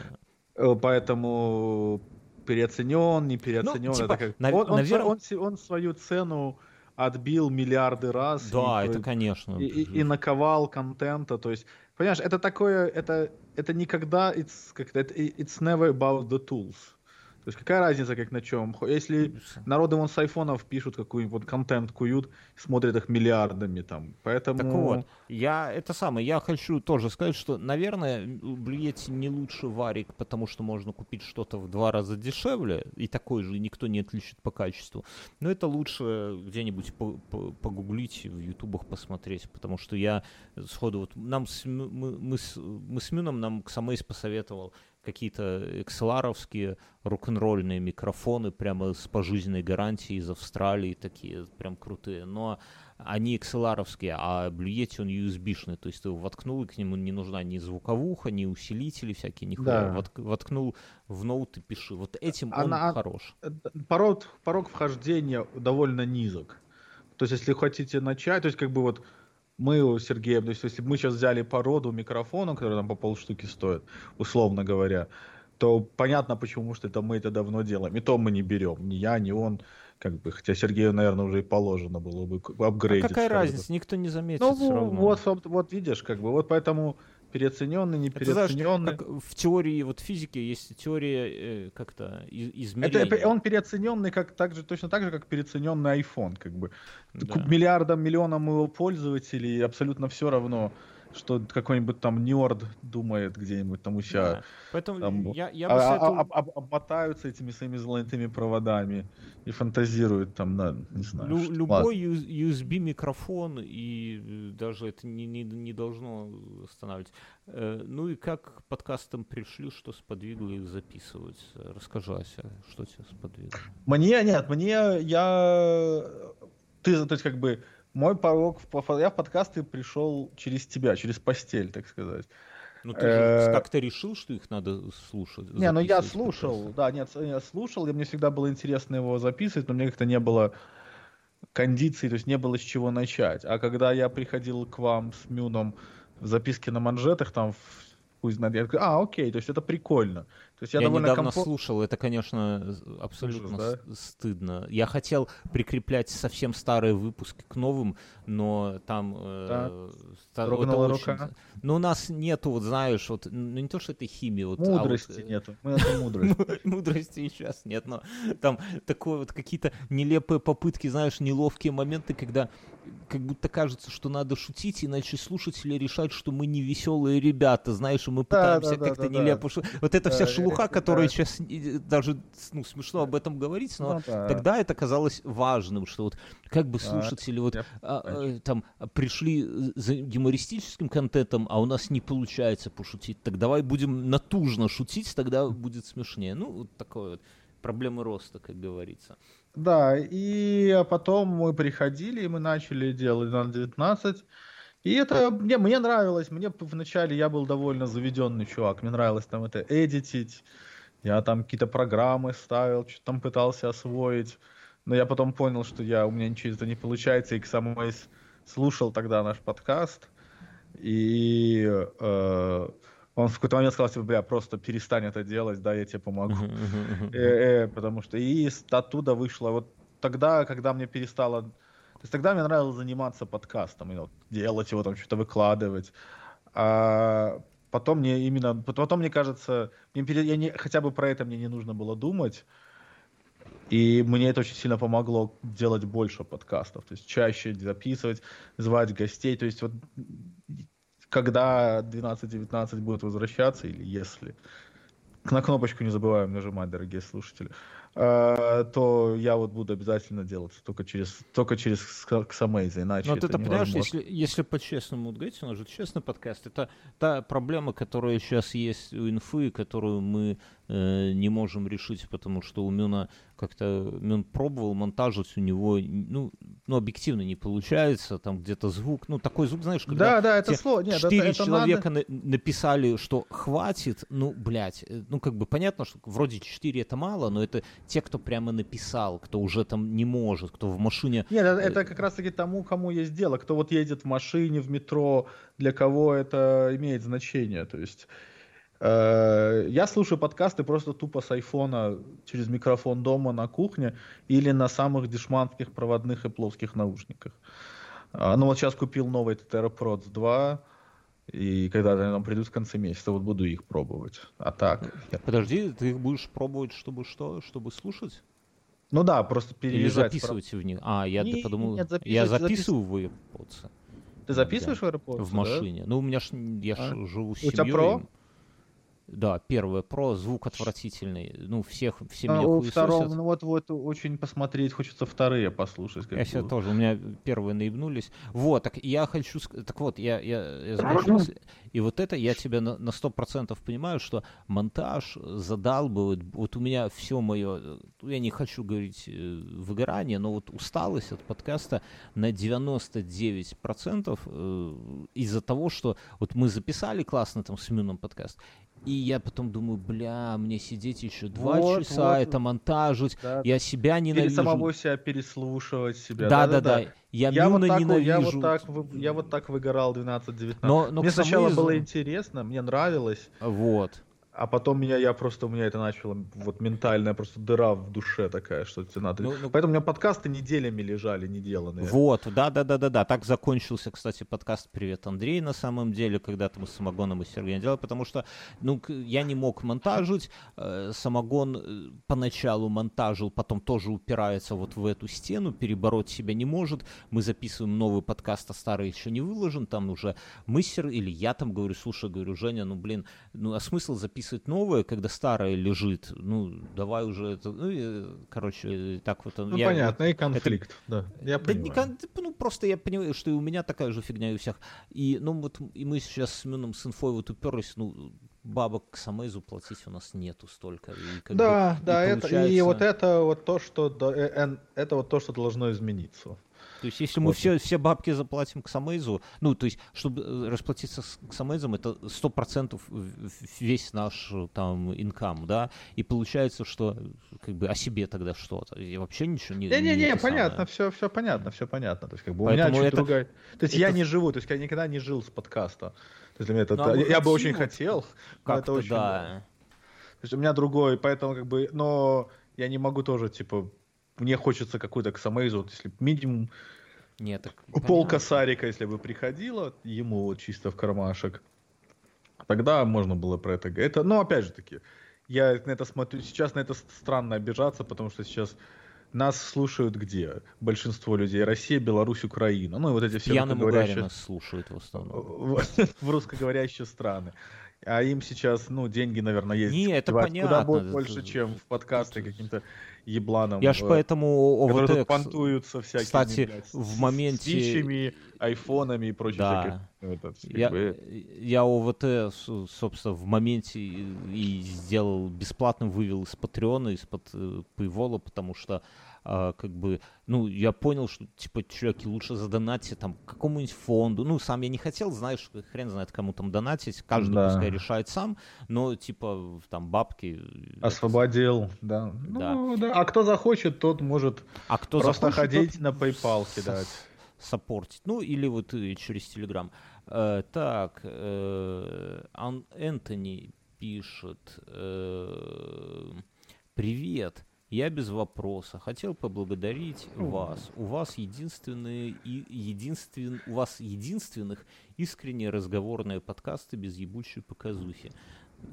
Э, поэтому переоценен, не переоценен. Ну, типа, это как- нав- он, он, наверно- он се- он свою цену отбил миллиарды раз. Да, и, это конечно. и, и- и наковал контента. То есть, понимаешь, это такое, это, это никогда, it's, как это, it's never about the tools. То есть какая разница, как на чем? Если народы вон с айфонов пишут какой-нибудь вот контент куют, смотрят их миллиардами там. Поэтому... Так вот, я это самое, я хочу тоже сказать, что, наверное, Блиете не лучше варик, потому что можно купить что-то в два раза дешевле, и такой же, никто не отличит по качеству. Но это лучше где-нибудь погуглить, в ютубах посмотреть, потому что я сходу вот нам с, мы, мы, с, мы с Мюном нам Ксамейс посоветовал какие-то XLR-овские рок-н-ролльные микрофоны прямо с пожизненной гарантией из Австралии, такие прям крутые. Но они XLR-овские, а Blue он USB-шный, то есть ты его воткнул, и к нему не нужна ни звуковуха, ни усилители всякие, ни да. Вотк, воткнул в ноут и пиши. Вот этим Она, он хорош. Э, порог, порог вхождения довольно низок. То есть, если хотите начать, то есть, как бы вот мы, Сергей, то есть если бы мы сейчас взяли породу микрофона, который там по полштуки стоит, условно говоря, то понятно почему, что это мы это давно делаем. И то мы не берем, ни я, ни он. Как бы, хотя Сергею, наверное, уже и положено было бы апгрейдить. А какая разница? Никто не заметит ну. Вот, вот видишь, как бы, вот поэтому переоцененный, не переоцененный. Это, знаешь, в теории вот физики есть теория э, как-то измерения. Это, он переоцененный как, так же, точно так же, как переоцененный iPhone. Как бы. Да. Миллиардам, миллионам его пользователей абсолютно все равно, что какой-нибудь там нерд думает где-нибудь там у себя. Да. Поэтому там, я, я бы а, советовал... а, а, обмотаются этими своими золотыми проводами и фантазируют там, на, не знаю. Лю, любой USB микрофон и э, даже это не, не, не должно останавливать. Э, ну и как к подкастам пришли, что сподвигло их записывать? Расскажи, Ася, что тебя сподвигло? Мне, нет, мне, я... Ты, то есть как бы мой порог, я в подкасты пришел через тебя, через постель, так сказать. Ну ты же как-то решил, что их надо слушать? Не, ну я слушал, да, нет, я слушал, и мне всегда было интересно его записывать, но мне как-то не было кондиции, то есть не было с чего начать. А когда я приходил к вам с Мюном в записке на манжетах, там пусть знает. Я такой, а, окей, то есть это прикольно. То есть я, я недавно комфорт... слушал, это, конечно, абсолютно Слушаешь, да? стыдно. Я хотел прикреплять совсем старые выпуски к новым, но там... Э, да. Дрогнула очень... рука. Но у нас нету, вот знаешь, вот, ну не то, что это химия. Вот, мудрости а вот, нету. Мы это мудрость. Мудрости сейчас нет, но там такое вот какие-то нелепые попытки, знаешь, неловкие моменты, когда как будто кажется, что надо шутить, иначе слушатели решают, что мы не веселые ребята, знаешь, и мы пытаемся как-то нелепо шутить. Вот это вся шелуха, которая сейчас даже ну, смешно об этом говорить, но ну, тогда это казалось важным, что вот как бы слушатели вот а, а, там пришли за юмористическим контентом, а у нас не получается пошутить, так давай будем натужно шутить, тогда будет смешнее. Ну, вот такое вот проблемы роста, как говорится. Да, и потом мы приходили, и мы начали делать на 19. И это мне, мне нравилось. Мне вначале я был довольно заведенный чувак. Мне нравилось там это эдитить. Я там какие-то программы ставил, что-то там пытался освоить. Но я потом понял, что я, у меня ничего это не получается. И к самой слушал тогда наш подкаст. И э, он в какой-то момент сказал, бля, просто перестань это делать, да, я тебе помогу. э, э, потому что и оттуда вышло, вот тогда, когда мне перестало... Есть тогда мне нравилось заниматься подкастом, и вот, делать его, там что-то выкладывать. А потом мне именно... Потом, мне кажется, я не, хотя бы про это мне не нужно было думать. И мне это очень сильно помогло делать больше подкастов, то есть чаще записывать, звать гостей. То есть вот когда 12-19 будет возвращаться, или если. На кнопочку не забываем нажимать, дорогие слушатели. Э, то я вот буду обязательно делать только через, только через Xamaze, иначе Но это ты понимаешь, если, если по-честному говорить, у нас же честный подкаст, это та проблема, которая сейчас есть у инфы, которую мы э, не можем решить, потому что у Мюна как-то Мюн пробовал монтажить, у него, ну, ну, объективно не получается, там где-то звук, ну, такой звук, знаешь, когда да, да, это слово. Нет, четыре это, человека надо... на, написали, что хватит, ну, блядь, э, ну, как бы понятно, что вроде четыре это мало, но это те, кто прямо написал, кто уже там не может, кто в машине... Нет, это, это как раз-таки тому, кому есть дело, кто вот едет в машине, в метро, для кого это имеет значение, то есть... Э, я слушаю подкасты просто тупо с айфона через микрофон дома на кухне или на самых дешманских проводных и плоских наушниках. А, ну вот сейчас купил новый TTR Pro 2, И когда они нам придут в конце месяца, вот буду их пробовать. А так... я- Подожди, ты их будешь пробовать, чтобы что? Чтобы слушать? Ну да, просто Или переезжать. записывать в них? А, я Не, подумал, нет, я записываю в AirPods Ты записываешь в AirPods? в да? машине. Ну, у меня ж, я А? живу с У тебя семьей. Да, первое про, звук отвратительный. Ну, всех, все А, меня у второго, ну вот, вот очень посмотреть, хочется вторые послушать. как Я сейчас бы. тоже, у меня первые наебнулись. Вот, так я хочу, так вот, я, я, я закончил мысль. и вот это я тебя на сто процентов понимаю, что монтаж задалбывает. Вот у меня все мое, я не хочу говорить э, выгорание, но вот усталость от подкаста на 99 процентов э, из-за того, что вот мы записали классно там с Мюном подкаст, и я потом думаю, бля, мне сидеть еще два Вот, часа, вот. это монтажить, Да. я себя Или ненавижу. самого себя переслушивать себя. Да, да, да. Я, Я вот, так, вот- я, ненавижу. вот так, я вот так выгорал 12-19. Но, но Мне сначала самоизу- было интересно, мне нравилось, Вот. А потом меня, я просто, у меня это начало, вот ментальная просто дыра в душе такая, что тебе надо. Ну, ну- Поэтому у меня подкасты неделями лежали, не деланные. Вот, да, да, да, да, да. Так закончился, кстати, подкаст Привет, Андрей, на самом деле, когда-то мы с Самогоном и Сергеем делали, потому что, ну, я не мог монтажить. э, Самогон э, поначалу монтажил, потом тоже упирается вот в эту стену, перебороть себя не может. Мы записываем новый подкаст, а старый еще не выложен, там уже мы с Сер- или я там говорю, слушай, говорю, Женя, ну, блин, ну, а смысл записывать новое, когда старое лежит? Ну, давай уже это, ну, и, короче, так вот. Ну, я- понятно, и конфликт, да. Я да не понимаю. кон- ну, просто я понимаю, что и у меня такая же фигня, и у всех. И, ну, вот, и мы сейчас с Мюном, с инфой вот уперлись, ну, бабок к Самейзу платить у нас нету столько. И Да, бы, да, и это, и получается- вот это вот то, что э, это вот то, что должно измениться. То есть, если мы Вот. все, все бабки заплатим к Самейзу, ну, то есть, чтобы э, расплатиться с, к Самейзам, это 100% в- в- весь наш э, там инкам, да, и получается, что э, как бы о себе тогда что-то. И вообще ничего не... Не-не-не, это понятно, самое. все, все понятно, все понятно. То есть, как бы у Поэтому меня чуть это- другая. То есть я это- не живу, то есть я никогда не жил с подкаста. То есть для меня это, Ну, а я, я бы очень хотим, хотел, но это очень. да. То есть у меня другой, поэтому как бы, но я не могу тоже типа, мне хочется какой-то к Самейзу, вот если минимум Нет, так пол понятно. косарика, если бы приходило, ему вот чисто в кармашек, тогда можно было про это говорить. Это, но опять же таки, я на это смотрю, сейчас на это странно обижаться, потому что сейчас нас слушают где? Большинство людей. Россия, Беларусь, Украина. Ну и вот эти все Пьяным русскоговорящие, нас слушают в основном. в русскоговорящие страны. А им сейчас, ну, деньги, наверное, есть. Не, это куда понятно. бо- Это- больше, чем в подкасты каким-то ебланом. Я ж э, поэтому которые ОВТ, кс- понтуются всякими, кстати, блядь, в моменте- С вещами, айфонами и прочим. Да. я, бы, я ОВТ, с- собственно, в моменте и сделал бесплатно, вывел из Патреона, из-под э, Paywall, потому что а, как бы, ну, я понял, что, типа, чуваки, лучше задонатьте там какому-нибудь фонду. Ну, сам я не хотел, знаешь, хрен знает, кому там донатить, каждый Да. пускай решает сам, но, типа, там бабки... это- освободил, да. Ну, да. А кто захочет, тот может А кто просто захочет, ходить тот на PayPal кидать. саппортить. Ну, или вот и через Телеграм. Э, так, э, Ан- Энтони пишет. э, Привет. Я без вопроса. Хотел поблагодарить вас. У вас единственные и единствен, у вас единственных искренне разговорные подкасты без ебучей показухи.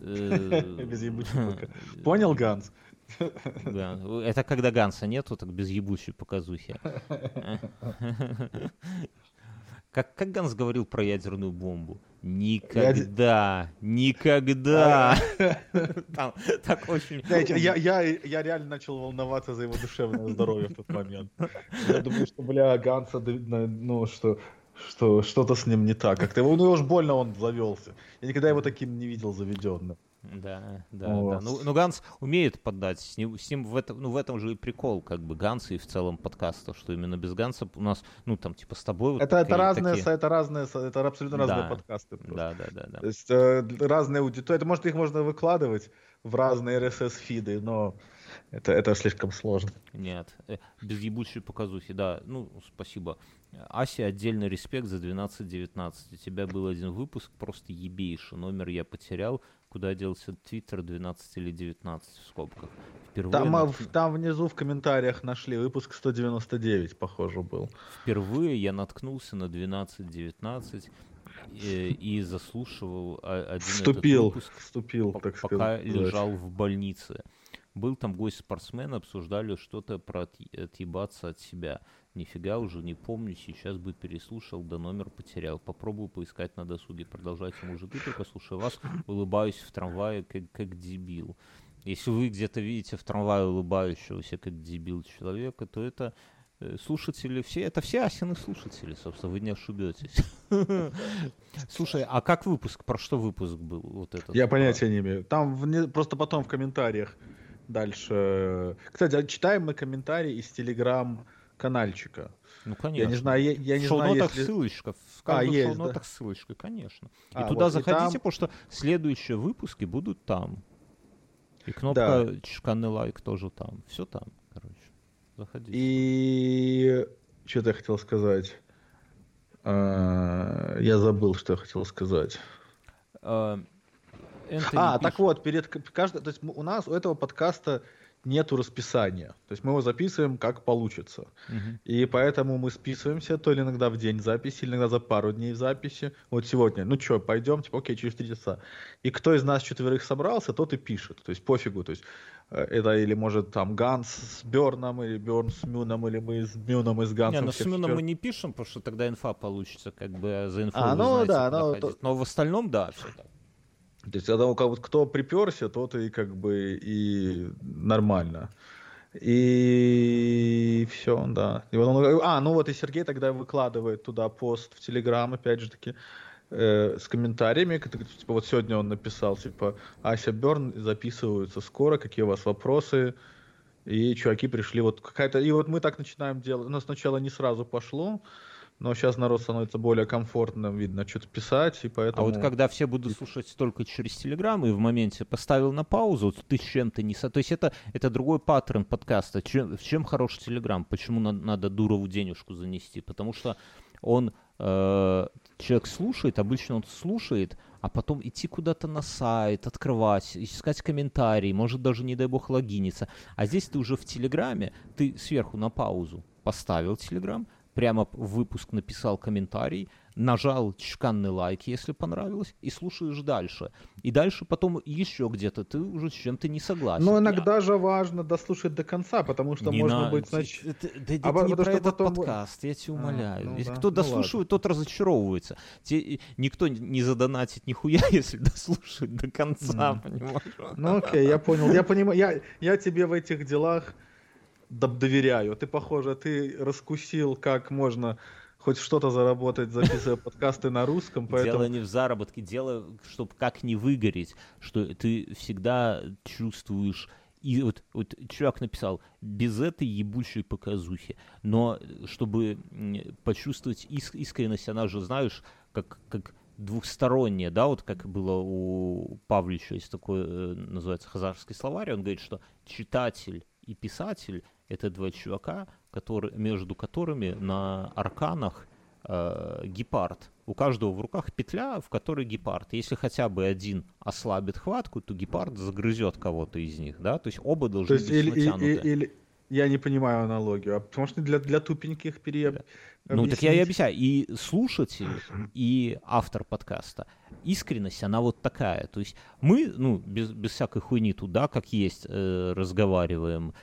Э, Без ебучей Понял, Ганс? да, это когда Ганса нету, так без ебучей показухи. Как, как Ганс говорил про ядерную бомбу? Никогда, никогда. Там так очень... Знаете, я, я, я реально начал волноваться за его душевное здоровье в тот момент. Я думаю, что, бля, Ганса, ну, что, что что-то с ним не так. Как-то его, ну, уж больно он завелся. Я никогда его таким не видел заведенным. Да, да, Вот. да. Ну, ну, Ганс умеет поддать. С ним, с ним в, этом, ну, в этом же и прикол, как бы, Ганса и в целом подкаста, что именно без Ганса у нас, ну, там, типа, с тобой... вот Это, это такие- разные, такие- это разные, это абсолютно разные Да. подкасты. просто. Да, да, да, да. То есть э, разные аудитории. Это, может, их можно выкладывать в разные RSS-фиды, но это, это слишком сложно. Нет, э, без ебучей показухи, да. Ну, спасибо. Ася, отдельный респект за 12-19. У тебя был один выпуск, просто ебейший. Номер я потерял. Куда делся Твиттер 12 или 19 в скобках. Впервые, Там, на- а, в- там внизу в комментариях нашли выпуск 199, похоже, был. впервые я наткнулся на 12-19. э, и заслушивал один Вступил, этот выпуск, вступил, так пока сказать. лежал в больнице. Был там гость-спортсмен, обсуждали что-то про отъ- отъебаться от себя. Нифига уже не помню, сейчас бы переслушал, да номер потерял. Попробую поискать на досуге. Продолжайте, мужики, только слушаю вас, улыбаюсь в трамвае, как, как дебил. Если вы где-то видите в трамвае улыбающегося, как дебил человека, то это э, слушатели все, это все Асины слушатели, собственно, вы не ошибетесь. Слушай, а как выпуск, про что выпуск был? Вот этот, Я понятия не имею. Там просто потом в комментариях дальше. Кстати, а читаем мы комментарии из телеграм-канальчика. Ну, конечно. Я не знаю, я, я не в знаю, если... ссылочка. В А, есть, шоу-нотах ссылочка, конечно. И А, туда вот, и заходите, там- потому что следующие выпуски будут там. И кнопка чеканный лайк тоже там. Все там, короче. Заходите. И что-то я хотел сказать. А, Я забыл, что я хотел сказать. А, Энтони А, пишет- так вот, перед к- каждой, то есть у нас у этого подкаста нету расписания. То есть мы его записываем как получится. Мгм. И поэтому мы списываемся то ли иногда в день записи, иногда за пару дней записи. Вот сегодня, ну что, пойдем, типа, окей, через три часа. И кто из нас четверых собрался, тот и пишет. То есть пофигу. То есть э, это или может там Ганс с Берном, или Берн с Мюном, или мы с Мюном и с Не, Гансом. ну с Мюном четверо- мы не пишем, потому что тогда инфа получится, как бы а за инфу А, ну знаете, да, куда ну, то- Но в остальном, да, все так. То есть когда у кого кто приперся, тот и как бы и нормально. И все, да. И вот он- а, ну вот и Сергей тогда выкладывает туда пост в Телеграм, опять же таки, э, с комментариями. как- Типа вот сегодня он написал, типа, Ася Берн записываются скоро, какие у вас вопросы. И чуваки пришли, вот какая-то... И вот мы так начинаем делать. У нас сначала не сразу пошло, но сейчас народ становится более комфортным, видно, что-то писать, и А поэтому... вот когда все будут слушать только через Телеграм и в моменте поставил на паузу, вот ты с чем-то не... То есть это, это другой паттерн подкаста. Чем, чем хороший Телеграм? Почему на- надо Дурову денежку занести? Потому что он... э, человек слушает, обычно он слушает, а потом идти куда-то на сайт, открывать, искать комментарии, может даже, не дай бог, логиниться. А здесь ты уже в Телеграме, ты сверху на паузу поставил Телеграм, прямо в выпуск написал комментарий, нажал чеканный лайк, если понравилось, и слушаешь дальше. И дальше потом еще где-то ты уже с чем-то не согласен. Но иногда же важно дослушать до конца, потому что Не можно надо. быть... знач- Это, это- это А не про этот потом- подкаст, я тебя А, умоляю. ну Если да, кто ну дослушивает, тот разочаровывается. Те- никто не задонатит нихуя, если дослушает до конца, понимаешь? Ну окей, я понял. Я понимаю, я, я тебе в этих делах доверяю. Ты, похоже, ты раскусил, как можно хоть что-то заработать, записывая подкасты на русском, Дело поэтому... не в заработке, дело, чтобы как не выгореть, что ты всегда чувствуешь и вот, вот чувак написал, без этой ебучей показухи, но чтобы почувствовать иск- искренность, она же, знаешь, как, как двухсторонняя, да, вот как было у Павлича, есть такой, э, называется, хазарский словарь, он говорит, что читатель и писатель — это два чувака, которые, между которыми на арканах э, гепард. У каждого в руках петля, в которой гепард. Если хотя бы один ослабит хватку, то гепард загрызет кого-то из них, да? То есть оба должны То есть быть или, натянуты. и- или- Я не понимаю аналогию. А потому что для, для тупеньких пере... Ну, так я и объясняю. И слушатель, и автор подкаста. Искренность, она вот такая. То есть мы, ну, без, без всякой хуйни туда, как есть, э, разговариваем,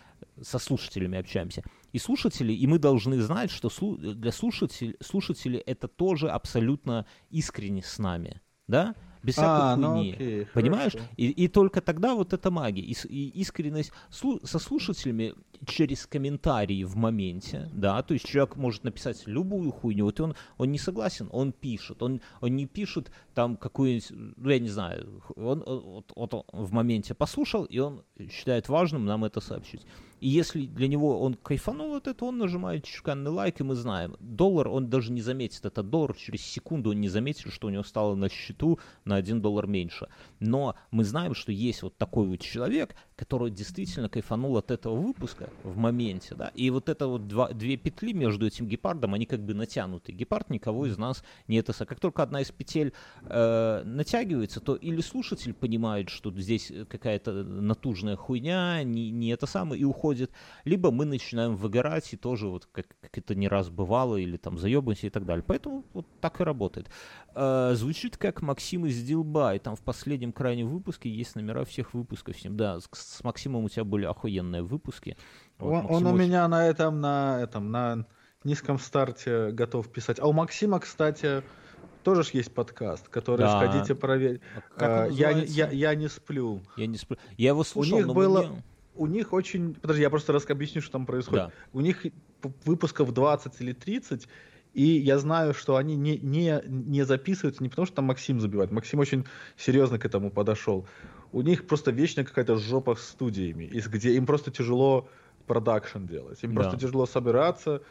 со слушателями общаемся. И слушатели, и мы должны знать, что для слушателей, слушателей это тоже абсолютно искренне с нами. Да? Без всякой А, ну хуйни. окей, Понимаешь? хорошо. И, и только тогда вот эта магия. И, и искренность слу- со слушателями через комментарии в моменте, да, то есть человек может написать любую хуйню, вот он, он не согласен, он пишет, он, он не пишет там какую-нибудь, ну я не знаю, он- вот, вот он в моменте послушал, и он считает важным нам это сообщить. И если для него он кайфанул от этого, он нажимает чеканный лайк, и мы знаем. Доллар, он даже не заметит этот доллар, через секунду он не заметит, что у него стало на счету на 1 доллар меньше. Но мы знаем, что есть вот такой вот человек, который действительно кайфанул от этого выпуска, в моменте, да, и вот это вот два, две петли между этим гепардом, они как бы натянуты. Гепард никого из нас не это... Как только одна из петель э, натягивается, то или слушатель понимает, что здесь какая-то натужная хуйня, не, не это самое, и уходит, либо мы начинаем выгорать, и тоже вот как, как это не раз бывало, или там заебываемся и так далее. Поэтому вот так и работает. Э, звучит как Максим из Дилбай, там в последнем крайнем выпуске есть номера всех выпусков с ним. Да, с, с Максимом у тебя были охуенные выпуски. Вот, он, он у очень... меня на этом, на этом, на низком старте готов писать. А у Максима, кстати, тоже ж есть подкаст, который да. сходите проверить. А, я, я, я не сплю. Я не сплю. Я его слушал, у них было, мне... у них очень, подожди, я просто раз объясню, что там происходит. Да. У них выпусков 20 или 30, и я знаю, что они не, не, не записываются не потому, что там Максим забивает. Максим очень серьезно к этому подошел. У них просто вечно какая-то жопа с студиями, из где им просто тяжело продакшн делать. Им да. просто тяжело собираться.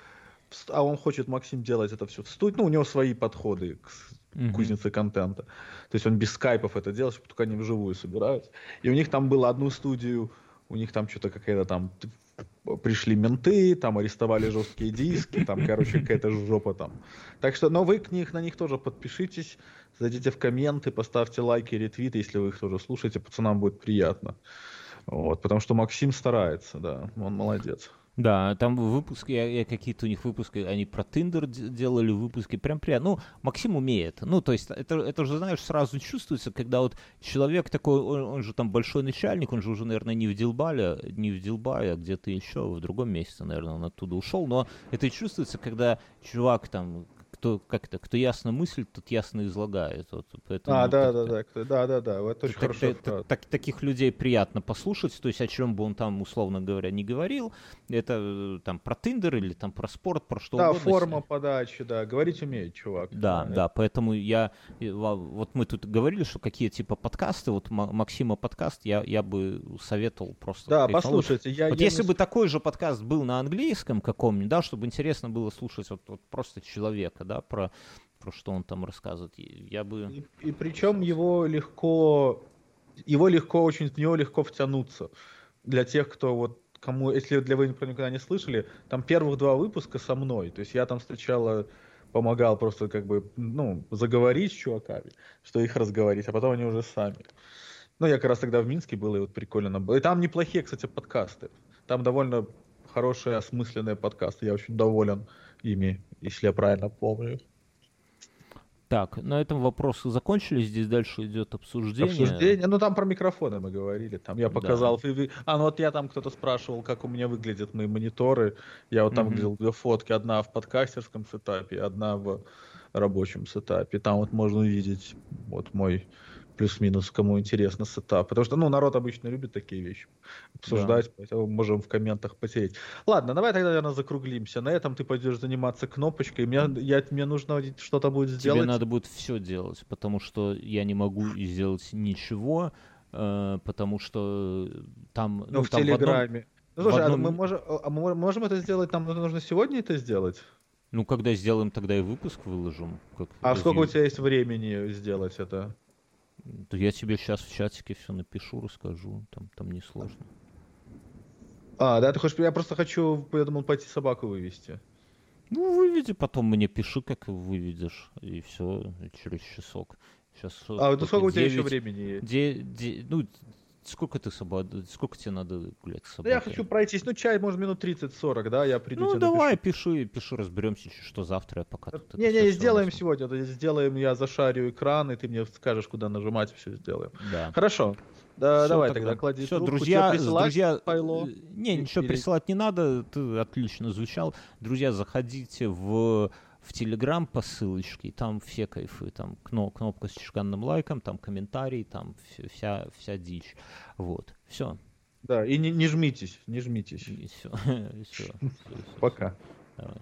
А он хочет, Максим, делать это все в студии. Ну, у него свои подходы к угу. кузнице контента. То есть он без скайпов это делает, чтобы только они вживую собираются. И у них там было одну студию, у них там что-то какая-то там пришли менты, там арестовали жесткие диски, там, короче, какая-то жопа там. Так что, но вы к них, на них тоже подпишитесь, зайдите в комменты, поставьте лайки, ретвиты, если вы их тоже слушаете, пацанам будет приятно. Вот, потому что Максим старается, да, он молодец. Да, там выпуски, я, я какие-то у них выпуски, они про Тиндер делали выпуски, прям приятно. Ну, Максим умеет. Ну, то есть, это, это же, знаешь, сразу чувствуется, когда вот человек такой, он, он же там большой начальник, он же уже, наверное, не в Дилбале, не в Дилбае, а где-то еще, в другом месяце, наверное, он оттуда ушел. Но это чувствуется, когда чувак там кто как-то, кто ясно мыслит, тот ясно излагает. Вот, поэтому а, да, да, да, да, да, да, это очень так, хорошо. Так, так, таких людей приятно послушать, то есть о чем бы он там, условно говоря, не говорил, это э, там про Тиндер или там про спорт, про что да, угодно. Да, форма подачи, да, говорить умеет чувак. Да, да, да, поэтому я, вот мы тут говорили, что какие типа подкасты, вот Максима подкаст, я, я бы советовал просто. Да, послушайте, я... Вот я если не... бы такой же подкаст был на английском каком-нибудь, да, чтобы интересно было слушать вот, вот просто человека, да, про, про что он там рассказывает. Я бы... И, и причем его легко, его легко очень, в него легко втянуться. Для тех, кто вот кому, если для вы никогда не слышали, там первых два выпуска со мной. То есть я там сначала помогал просто как бы, ну, заговорить с чуваками, что их разговорить, а потом они уже сами. Ну, я как раз тогда в Минске был, и вот прикольно было. И там неплохие, кстати, подкасты. Там довольно хорошие, осмысленные подкасты. Я очень доволен ими, если я правильно помню. Так, на этом вопросы закончились. Здесь дальше идет обсуждение. Обсуждение. Ну, там про микрофоны мы говорили. Там я показал. Да. А, ну вот я там кто-то спрашивал, как у меня выглядят мои мониторы. Я вот там mm-hmm. видел две фотки. Одна в подкастерском сетапе, одна в рабочем сетапе. Там вот можно увидеть вот мой плюс-минус, кому интересно сетап. Потому что, ну, народ обычно любит такие вещи обсуждать, да. поэтому можем в комментах потереть. Ладно, давай тогда, наверное, закруглимся. На этом ты пойдешь заниматься кнопочкой. Мне, я, мне нужно что-то будет сделать. Тебе надо будет все делать, потому что я не могу сделать ничего, э, потому что там... Ну, ну в там Телеграме. В одном... Ну, слушай, а одном... а, мы можем, а мы можем это сделать, нам нужно сегодня это сделать? Ну, когда сделаем, тогда и выпуск выложим. Как а сколько у тебя есть времени сделать это? Да я тебе сейчас в чатике все напишу, расскажу, там, там не сложно. А, да, ты хочешь, я просто хочу, я думал, пойти собаку вывести. Ну, выведи, потом мне пиши, как выведешь, и все, через часок. Сейчас, а, ну сколько у тебя еще времени есть? Де, де, ну, Сколько ты собак, сколько тебе надо гулять с собакой? Да я хочу пройтись, ну чай, может, минут 30-40, да, я приду Ну давай, напишу. пиши, пиши, разберемся, что завтра, пока тут Не-не, сделаем сегодня, сделаем, я зашарю экран, и ты мне скажешь, куда нажимать, все сделаем. Да. Хорошо. Да, все, давай тогда, тогда клади все, трубку. Друзья, друзья, файло? Э, не, ничего Или... присылать не надо, ты отлично звучал. Друзья, заходите в в Телеграм по ссылочке, там все кайфы, там кнопка с чешганным лайком, там комментарий, там вся, вся дичь. Вот, все. Да, и не, не жмитесь, не жмитесь. И все. все, все. Пока. Давай.